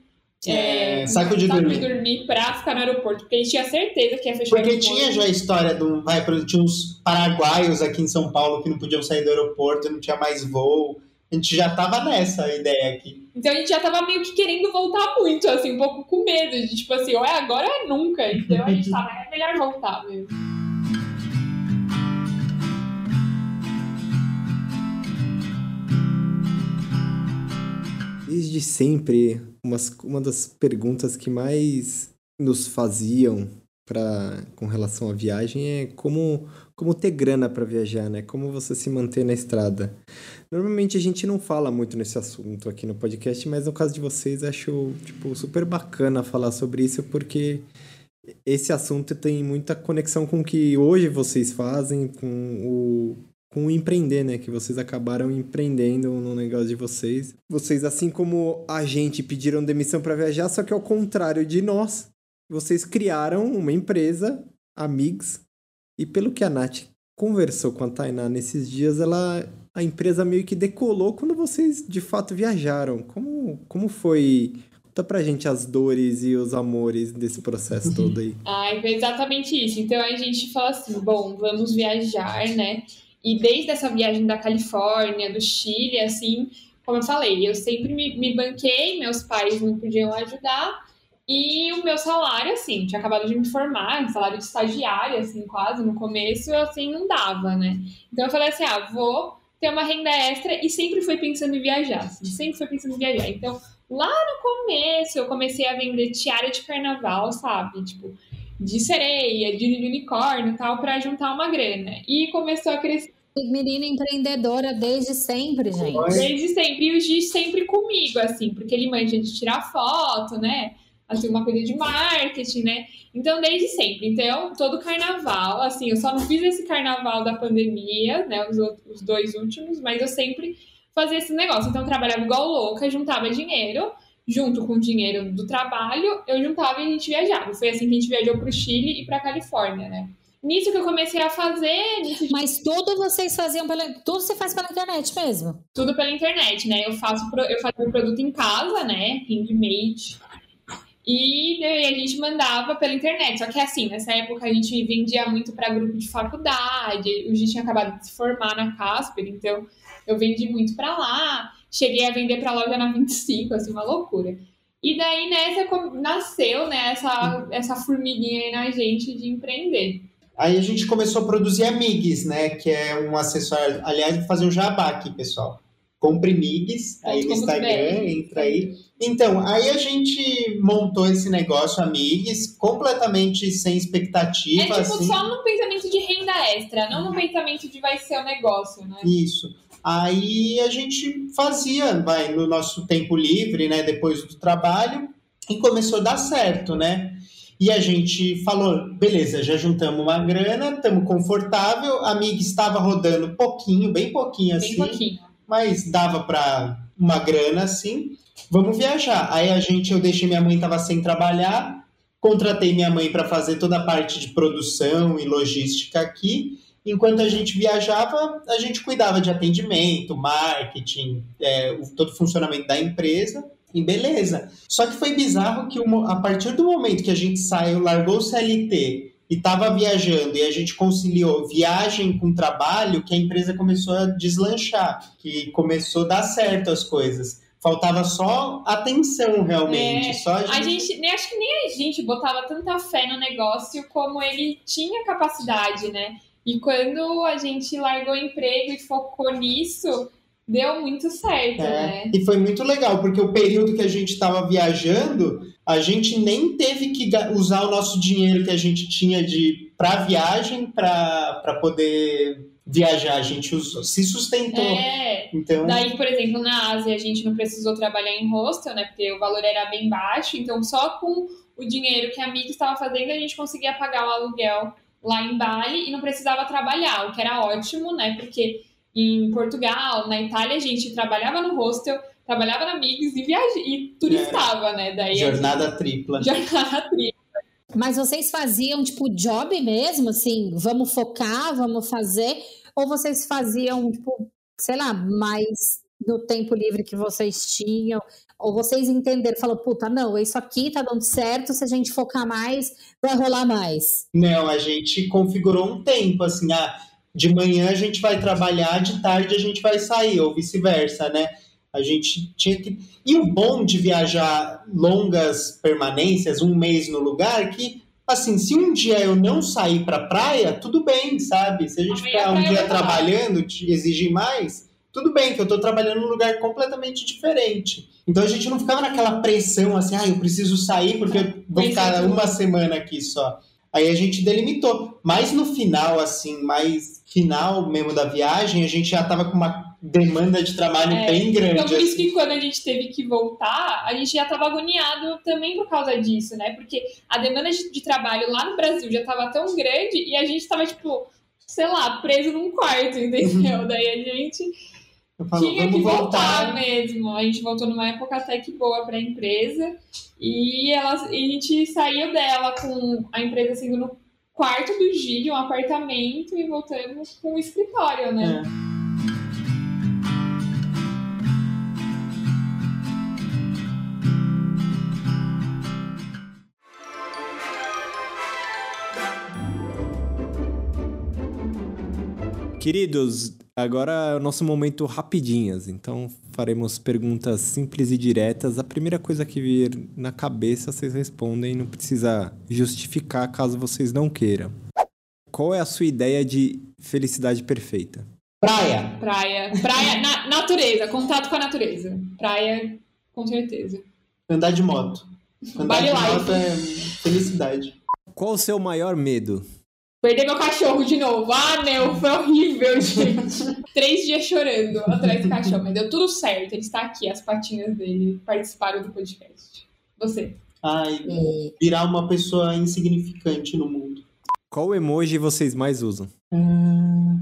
É, saco de dormir. dormir pra ficar no aeroporto, porque a gente tinha certeza que ia fechar o Porque tinha já a história do. Vai, tinha uns paraguaios aqui em São Paulo que não podiam sair do aeroporto, não tinha mais voo. A gente já tava nessa ideia aqui. Então a gente já tava meio que querendo voltar muito, assim, um pouco com medo, de tipo assim, ou é agora ou é nunca. Então a gente tava, é melhor voltar mesmo. Desde sempre, umas, uma das perguntas que mais nos faziam pra, com relação à viagem é como, como ter grana para viajar, né? Como você se manter na estrada. Normalmente a gente não fala muito nesse assunto aqui no podcast, mas no caso de vocês acho tipo super bacana falar sobre isso porque esse assunto tem muita conexão com o que hoje vocês fazem, com o com o empreender, né? Que vocês acabaram empreendendo no negócio de vocês. Vocês, assim como a gente, pediram demissão para viajar, só que ao contrário de nós, vocês criaram uma empresa, Amigs, e pelo que a Nath conversou com a Tainá nesses dias, ela a empresa meio que decolou quando vocês de fato viajaram. Como, como foi? Conta pra gente as dores e os amores desse processo todo aí. [LAUGHS] Ai, foi exatamente isso. Então a gente falou assim: bom, vamos viajar, né? E desde essa viagem da Califórnia, do Chile, assim, como eu falei, eu sempre me, me banquei, meus pais não podiam ajudar. E o meu salário, assim, tinha acabado de me formar, salário de estagiária, assim, quase no começo, assim, não dava, né? Então eu falei assim: ah, vou ter uma renda extra e sempre fui pensando em viajar, assim, sempre fui pensando em viajar. Então, lá no começo, eu comecei a vender tiara de carnaval, sabe? Tipo, de sereia, de unicórnio e tal, pra juntar uma grana. E começou a crescer Menina empreendedora desde sempre, gente. Desde sempre. E o Giz sempre comigo, assim, porque ele manja de tirar foto, né? Assim, uma coisa de marketing, né? Então, desde sempre. Então, todo carnaval, assim, eu só não fiz esse carnaval da pandemia, né? Os, outros- os dois últimos, mas eu sempre fazia esse negócio. Então, eu trabalhava igual louca, juntava dinheiro, junto com o dinheiro do trabalho, eu juntava e a gente viajava. Foi assim que a gente viajou pro Chile e pra Califórnia, né? Nisso que eu comecei a fazer, de [LAUGHS] Mas tudo vocês faziam pela. Tudo você faz pela internet mesmo. tudo pela internet, né? Eu faço eu fazia o produto em casa, né? Handmade. E daí a gente mandava pela internet. Só que assim, nessa época a gente vendia muito para grupo de faculdade. O Gi tinha acabado de se formar na Casper, então eu vendi muito para lá. Cheguei a vender para loja na 25, assim, uma loucura. E daí nessa nasceu, né, essa, essa formiguinha aí na gente de empreender. Aí a gente começou a produzir a Migs, né? Que é um acessório. Aliás, vou fazer um jabá aqui, pessoal. Compre Migs aí no Instagram, entra aí. Então, aí a gente montou esse negócio, a Migs, completamente sem É expectativa, tipo assim. só no pensamento de renda extra, não no pensamento de vai ser o negócio, né? Isso. Aí a gente fazia, vai, no nosso tempo livre, né, depois do trabalho, e começou a dar certo, né? E a gente falou, beleza, já juntamos uma grana, estamos confortável, a amiga estava rodando pouquinho, bem pouquinho Bem assim, pouquinho. mas dava para uma grana assim. Vamos viajar. Aí a gente, eu deixei minha mãe estava sem trabalhar, contratei minha mãe para fazer toda a parte de produção e logística aqui. Enquanto a gente viajava, a gente cuidava de atendimento, marketing, é, o- todo o funcionamento da empresa. E beleza. Só que foi bizarro que a partir do momento que a gente saiu, largou o CLT e estava viajando e a gente conciliou viagem com trabalho, que a empresa começou a deslanchar, que começou a dar certo as coisas. Faltava só atenção, realmente. É, só a gente... a gente, nem acho que nem a gente botava tanta fé no negócio como ele tinha capacidade, né? E quando a gente largou o emprego e focou nisso, deu muito certo, É, né? E foi muito legal, porque o período que a gente estava viajando, a gente nem teve que usar o nosso dinheiro que a gente tinha de para viagem para poder viajar. A gente usou, se sustentou. É, Então, Daí, por exemplo, na Ásia a gente não precisou trabalhar em hostel, né? Porque o valor era bem baixo, então só com o dinheiro que a Mix estava fazendo a gente conseguia pagar o aluguel lá em Bali e não precisava trabalhar, o que era ótimo, né? Porque em Portugal, na Itália, a gente trabalhava no hostel, trabalhava na Mix e, viaja... e turistava, né? Daí jornada tripla. gente... [LAUGHS] jornada tripla. Mas vocês faziam, tipo, job mesmo, assim, vamos focar, vamos fazer? Ou vocês faziam, tipo, sei lá, mais no tempo livre que vocês tinham? Ou vocês entenderam, falaram, puta, não, isso aqui tá dando certo, se a gente focar mais, vai rolar mais. Não, a gente configurou um tempo, assim, ah, de manhã a gente vai trabalhar, de tarde a gente vai sair, ou vice-versa, né? A gente tinha que. E o bom de viajar longas permanências, um mês no lugar, que, assim, se um dia eu não sair pra praia, tudo bem, sabe? Se a gente ficar um dia trabalhando, te exigir mais, tudo bem, que eu tô trabalhando num lugar completamente diferente. Então a gente não ficava naquela pressão, assim, ah, eu preciso sair porque eu vou ficar uma semana aqui só. Aí a gente delimitou. Mas no final, assim, mais final mesmo da viagem, a gente já tava com uma demanda de trabalho É, bem grande. Então, por isso assim. que quando a gente teve que voltar, a gente já estava agoniado também por causa disso, né? Porque a demanda de, de trabalho lá no Brasil já estava tão grande e a gente estava, tipo, sei lá, preso num quarto, [LAUGHS] entendeu? Daí a gente Eu falo, tinha que voltar voltar. mesmo. A gente voltou numa época até que boa para a empresa e, ela, e a gente saiu dela com a empresa sendo no quarto do Gílio, um apartamento, e voltamos com o escritório, né? É. Queridos, agora é o nosso momento rapidinhas, então faremos perguntas simples e diretas. A primeira coisa que vir na cabeça vocês respondem, não precisa justificar caso vocês não queiram. Qual é a sua ideia de felicidade perfeita? Praia. Praia. Praia, na- natureza, contato com a natureza. Praia, com certeza. Andar de moto. Andar Body de life. moto é felicidade. Qual o seu maior medo? Perder meu cachorro de novo. Ah, meu, foi horrível, [LAUGHS] gente. Três dias chorando atrás do cachorro, mas deu tudo certo. Ele está aqui, as patinhas dele participaram do podcast. Você. Ai, É, virar uma pessoa insignificante no mundo. Qual emoji vocês mais usam?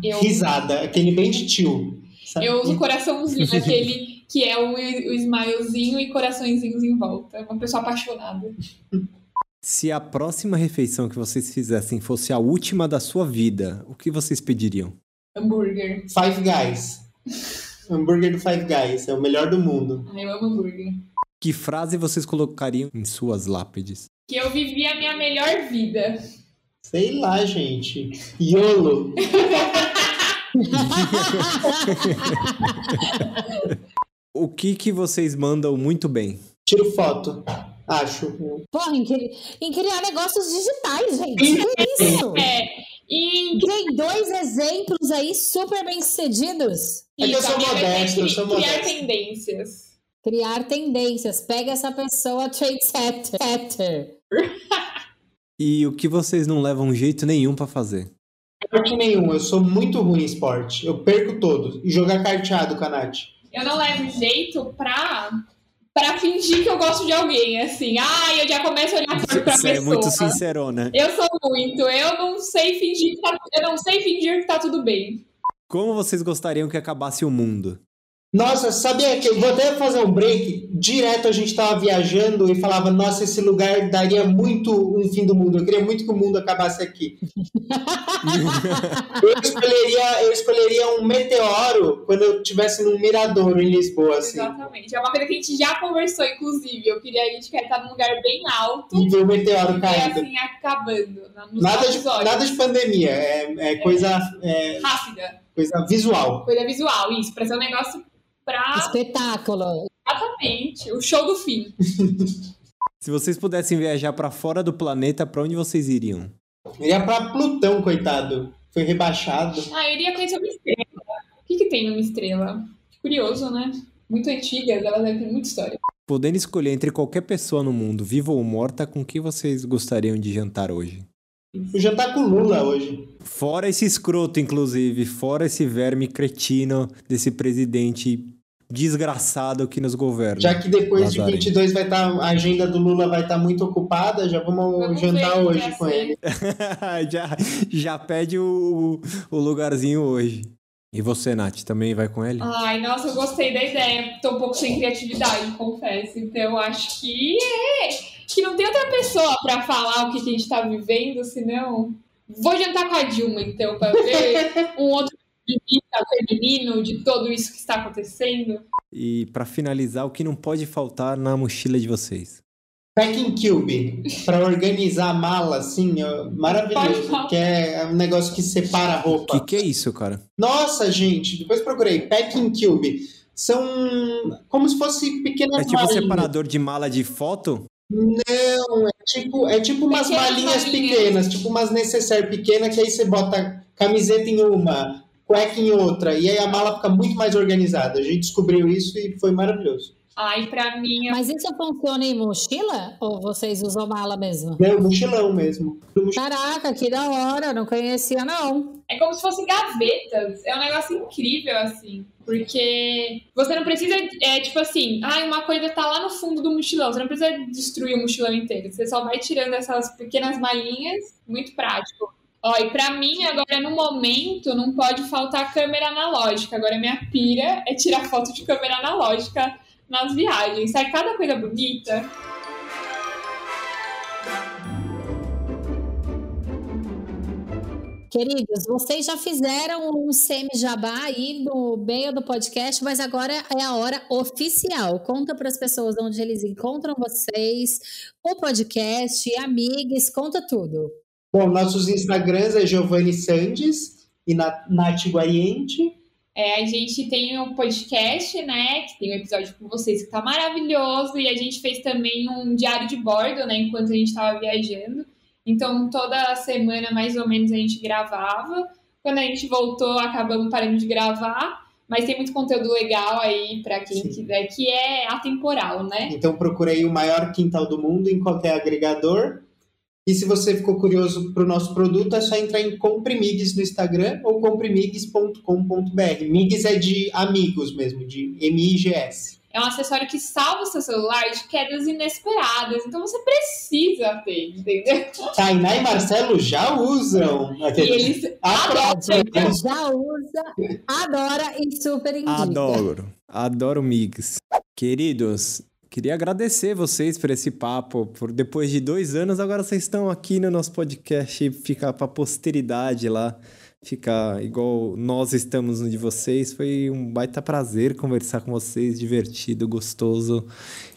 Eu, Risada, aquele bem de tio. sabe? eu uso coraçãozinho, aquele que é o, o smilezinho e coraçõezinhos em volta. Uma pessoa apaixonada. Se a próxima refeição que vocês fizessem fosse a última da sua vida, o que vocês pediriam? Hambúrguer. Five Guys. hambúrguer do Five Guys, é o melhor do mundo. Eu amo hambúrguer. Que frase vocês colocariam em suas lápides? Que eu vivi a minha melhor vida. Sei lá, gente. YOLO. [LAUGHS] O que que vocês mandam muito bem? Tiro foto. Acho. Porra, em, cri- em criar negócios digitais, gente. Que isso? É, e Tem dois exemplos aí super bem sucedidos. É que eu sou modesto, é eu sou cri- criar modesto. tendências. Criar tendências. Pega essa pessoa trendsetter. [LAUGHS] E o que vocês não levam jeito nenhum pra fazer? Esporte nenhum, eu sou muito ruim em esporte. Eu perco todos. E jogar carteado com a Nath. Eu não levo jeito pra, pra fingir que eu gosto de alguém, assim. Ah, eu já começo a olhar pra Você é pessoa. muito sincerona. Eu sou muito. Eu não sei fingir que tá, eu não sei fingir que tá tudo bem. Como vocês gostariam que acabasse o mundo? Nossa, sabia que eu vou até fazer um break. Direto a gente tava viajando e falava, nossa, esse lugar daria muito um fim do mundo. Eu queria muito que o mundo acabasse aqui. [LAUGHS] eu, escolheria, eu escolheria um meteoro quando eu estivesse num mirador em Lisboa, assim. Exatamente. É uma coisa que a gente já conversou, inclusive. Eu queria a gente quer estar num lugar bem alto. E ver o meteoro E caindo. assim, acabando. nos Nada de, nada de pandemia, é, é coisa, é, Rápida. coisa visual. Coisa visual, isso. Pra ser um negócio pra... Espetáculo. Exatamente. O show do fim. [LAUGHS] Se vocês pudessem viajar pra fora do planeta, pra onde vocês iriam? Eu ia pra Plutão, coitado. Foi rebaixado. Ah, eu iria conhecer uma estrela. O que, que tem numa estrela? Que curioso, né? Muito antigas, ela deve ter muita história. Podendo escolher entre qualquer pessoa no mundo, viva ou morta, com quem vocês gostariam de jantar hoje? Fui jantar com o Lula hoje. Fora esse escroto, inclusive, fora esse verme cretino desse presidente desgraçado que nos governa. Já que depois de Lazarento. 22 vai estar a agenda do Lula vai estar muito ocupada, já vamos, Vamos jantar que hoje com ser. ele. [LAUGHS] já, já pede o, o lugarzinho hoje. E você, Nath, também vai com ele? Ai, nossa, eu gostei da ideia. Tô um pouco sem criatividade, confesso. Então, eu acho que é. Que não tem outra pessoa pra falar o que, que a gente tá vivendo, senão. Vou jantar com a Dilma, então, pra ver [LAUGHS] um outro de vista feminino de tudo isso que está acontecendo. E pra finalizar, o que não pode faltar na mochila de vocês? Packing Cube, para organizar a mala, assim, ó, maravilhoso. Que é um negócio que separa a O roupa. que, que é isso, cara? Nossa, gente, depois procurei. Packing Cube. São como se fosse pequenas É tipo malinhas. separador de mala de foto? Não, é tipo, é tipo umas Pequenas malinhas malinhas. pequenas, tipo umas necessaire pequenas, que aí você bota camiseta em uma, cueca em outra, e aí a mala fica muito mais organizada. A gente descobriu isso e foi maravilhoso. Ai, pra mim, Mas isso funciona em mochila? Ou vocês usam mala mesmo? Não, mochilão mesmo. Caraca, que da hora, não conhecia não. É como se fossem gavetas. É um negócio incrível, assim. Porque você não precisa, é tipo assim, ah, uma coisa tá lá no fundo do mochilão. Você não precisa destruir o mochilão inteiro. Você só vai tirando essas pequenas malinhas. Muito prático. Ó, e pra mim, agora no momento, não pode faltar câmera analógica. Agora minha pira é tirar foto de câmera analógica nas viagens. Sai cada coisa bonita. Queridos, vocês já fizeram um semi-jabá aí no meio do podcast, mas agora é a hora oficial. Conta para as pessoas onde eles encontram vocês, o podcast, amigos, conta tudo. Bom, nossos Instagrams é Giovanni Sandes e Na- Nath Guariente. É, a gente tem um podcast, né? Que tem um episódio com vocês que tá maravilhoso. E a gente fez também um diário de bordo, né? Enquanto a gente tava viajando. Então, toda semana, mais ou menos, a gente gravava. Quando a gente voltou, acabamos parando de gravar. Mas tem muito conteúdo legal aí pra quem Sim. quiser, que é atemporal, né? Então procurei o maior quintal do mundo em qualquer agregador. E se você ficou curioso para o nosso produto, é só entrar em Comprimigs no Instagram ou comprimigs.com.br. Migs é de amigos mesmo, de M-I-G-S. É um acessório que salva o seu celular de quedas inesperadas. Então você precisa ter, entendeu? Tainá e Marcelo já usam. E Aqueles- eles Ah, adoram. Já usa, adora e super indica. Adoro. Adoro migs. Queridos, queria agradecer vocês por esse papo. Por depois de dois anos, agora vocês estão aqui no nosso podcast. Ficar pra posteridade lá. Ficar igual nós estamos no de vocês. Foi um baita prazer conversar com vocês. Divertido, gostoso.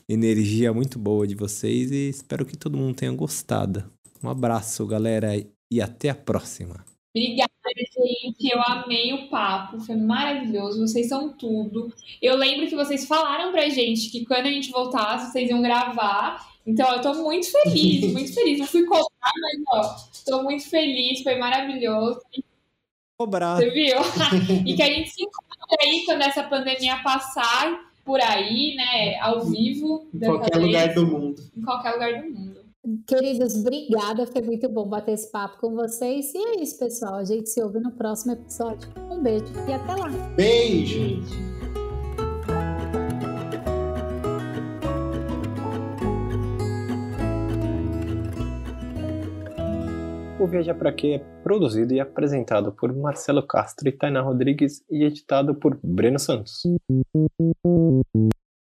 Energia muito boa de vocês. E espero que todo mundo tenha gostado. Um abraço, galera. E até a próxima. Obrigada, gente. Eu amei o papo. Foi maravilhoso. Vocês são tudo. Eu lembro que vocês falaram pra gente que quando a gente voltasse, vocês iam gravar. Então, eu tô muito feliz, [LAUGHS] muito feliz. Não fui cobrar, mas, ó, tô muito feliz. Foi maravilhoso. Cobrar. Você viu? [LAUGHS] e que a gente se encontre aí quando essa pandemia passar por aí, né? Ao vivo. Em qualquer vez, lugar do mundo. Em qualquer lugar do mundo. Queridos, obrigada. Foi muito bom bater esse papo com vocês. E é isso, pessoal. A gente se ouve no próximo episódio. Um beijo e até lá. Beijo! Gente. O Viajar Pra Quê é produzido e apresentado por Marcelo Castro e Tainá Rodrigues e editado por Breno Santos.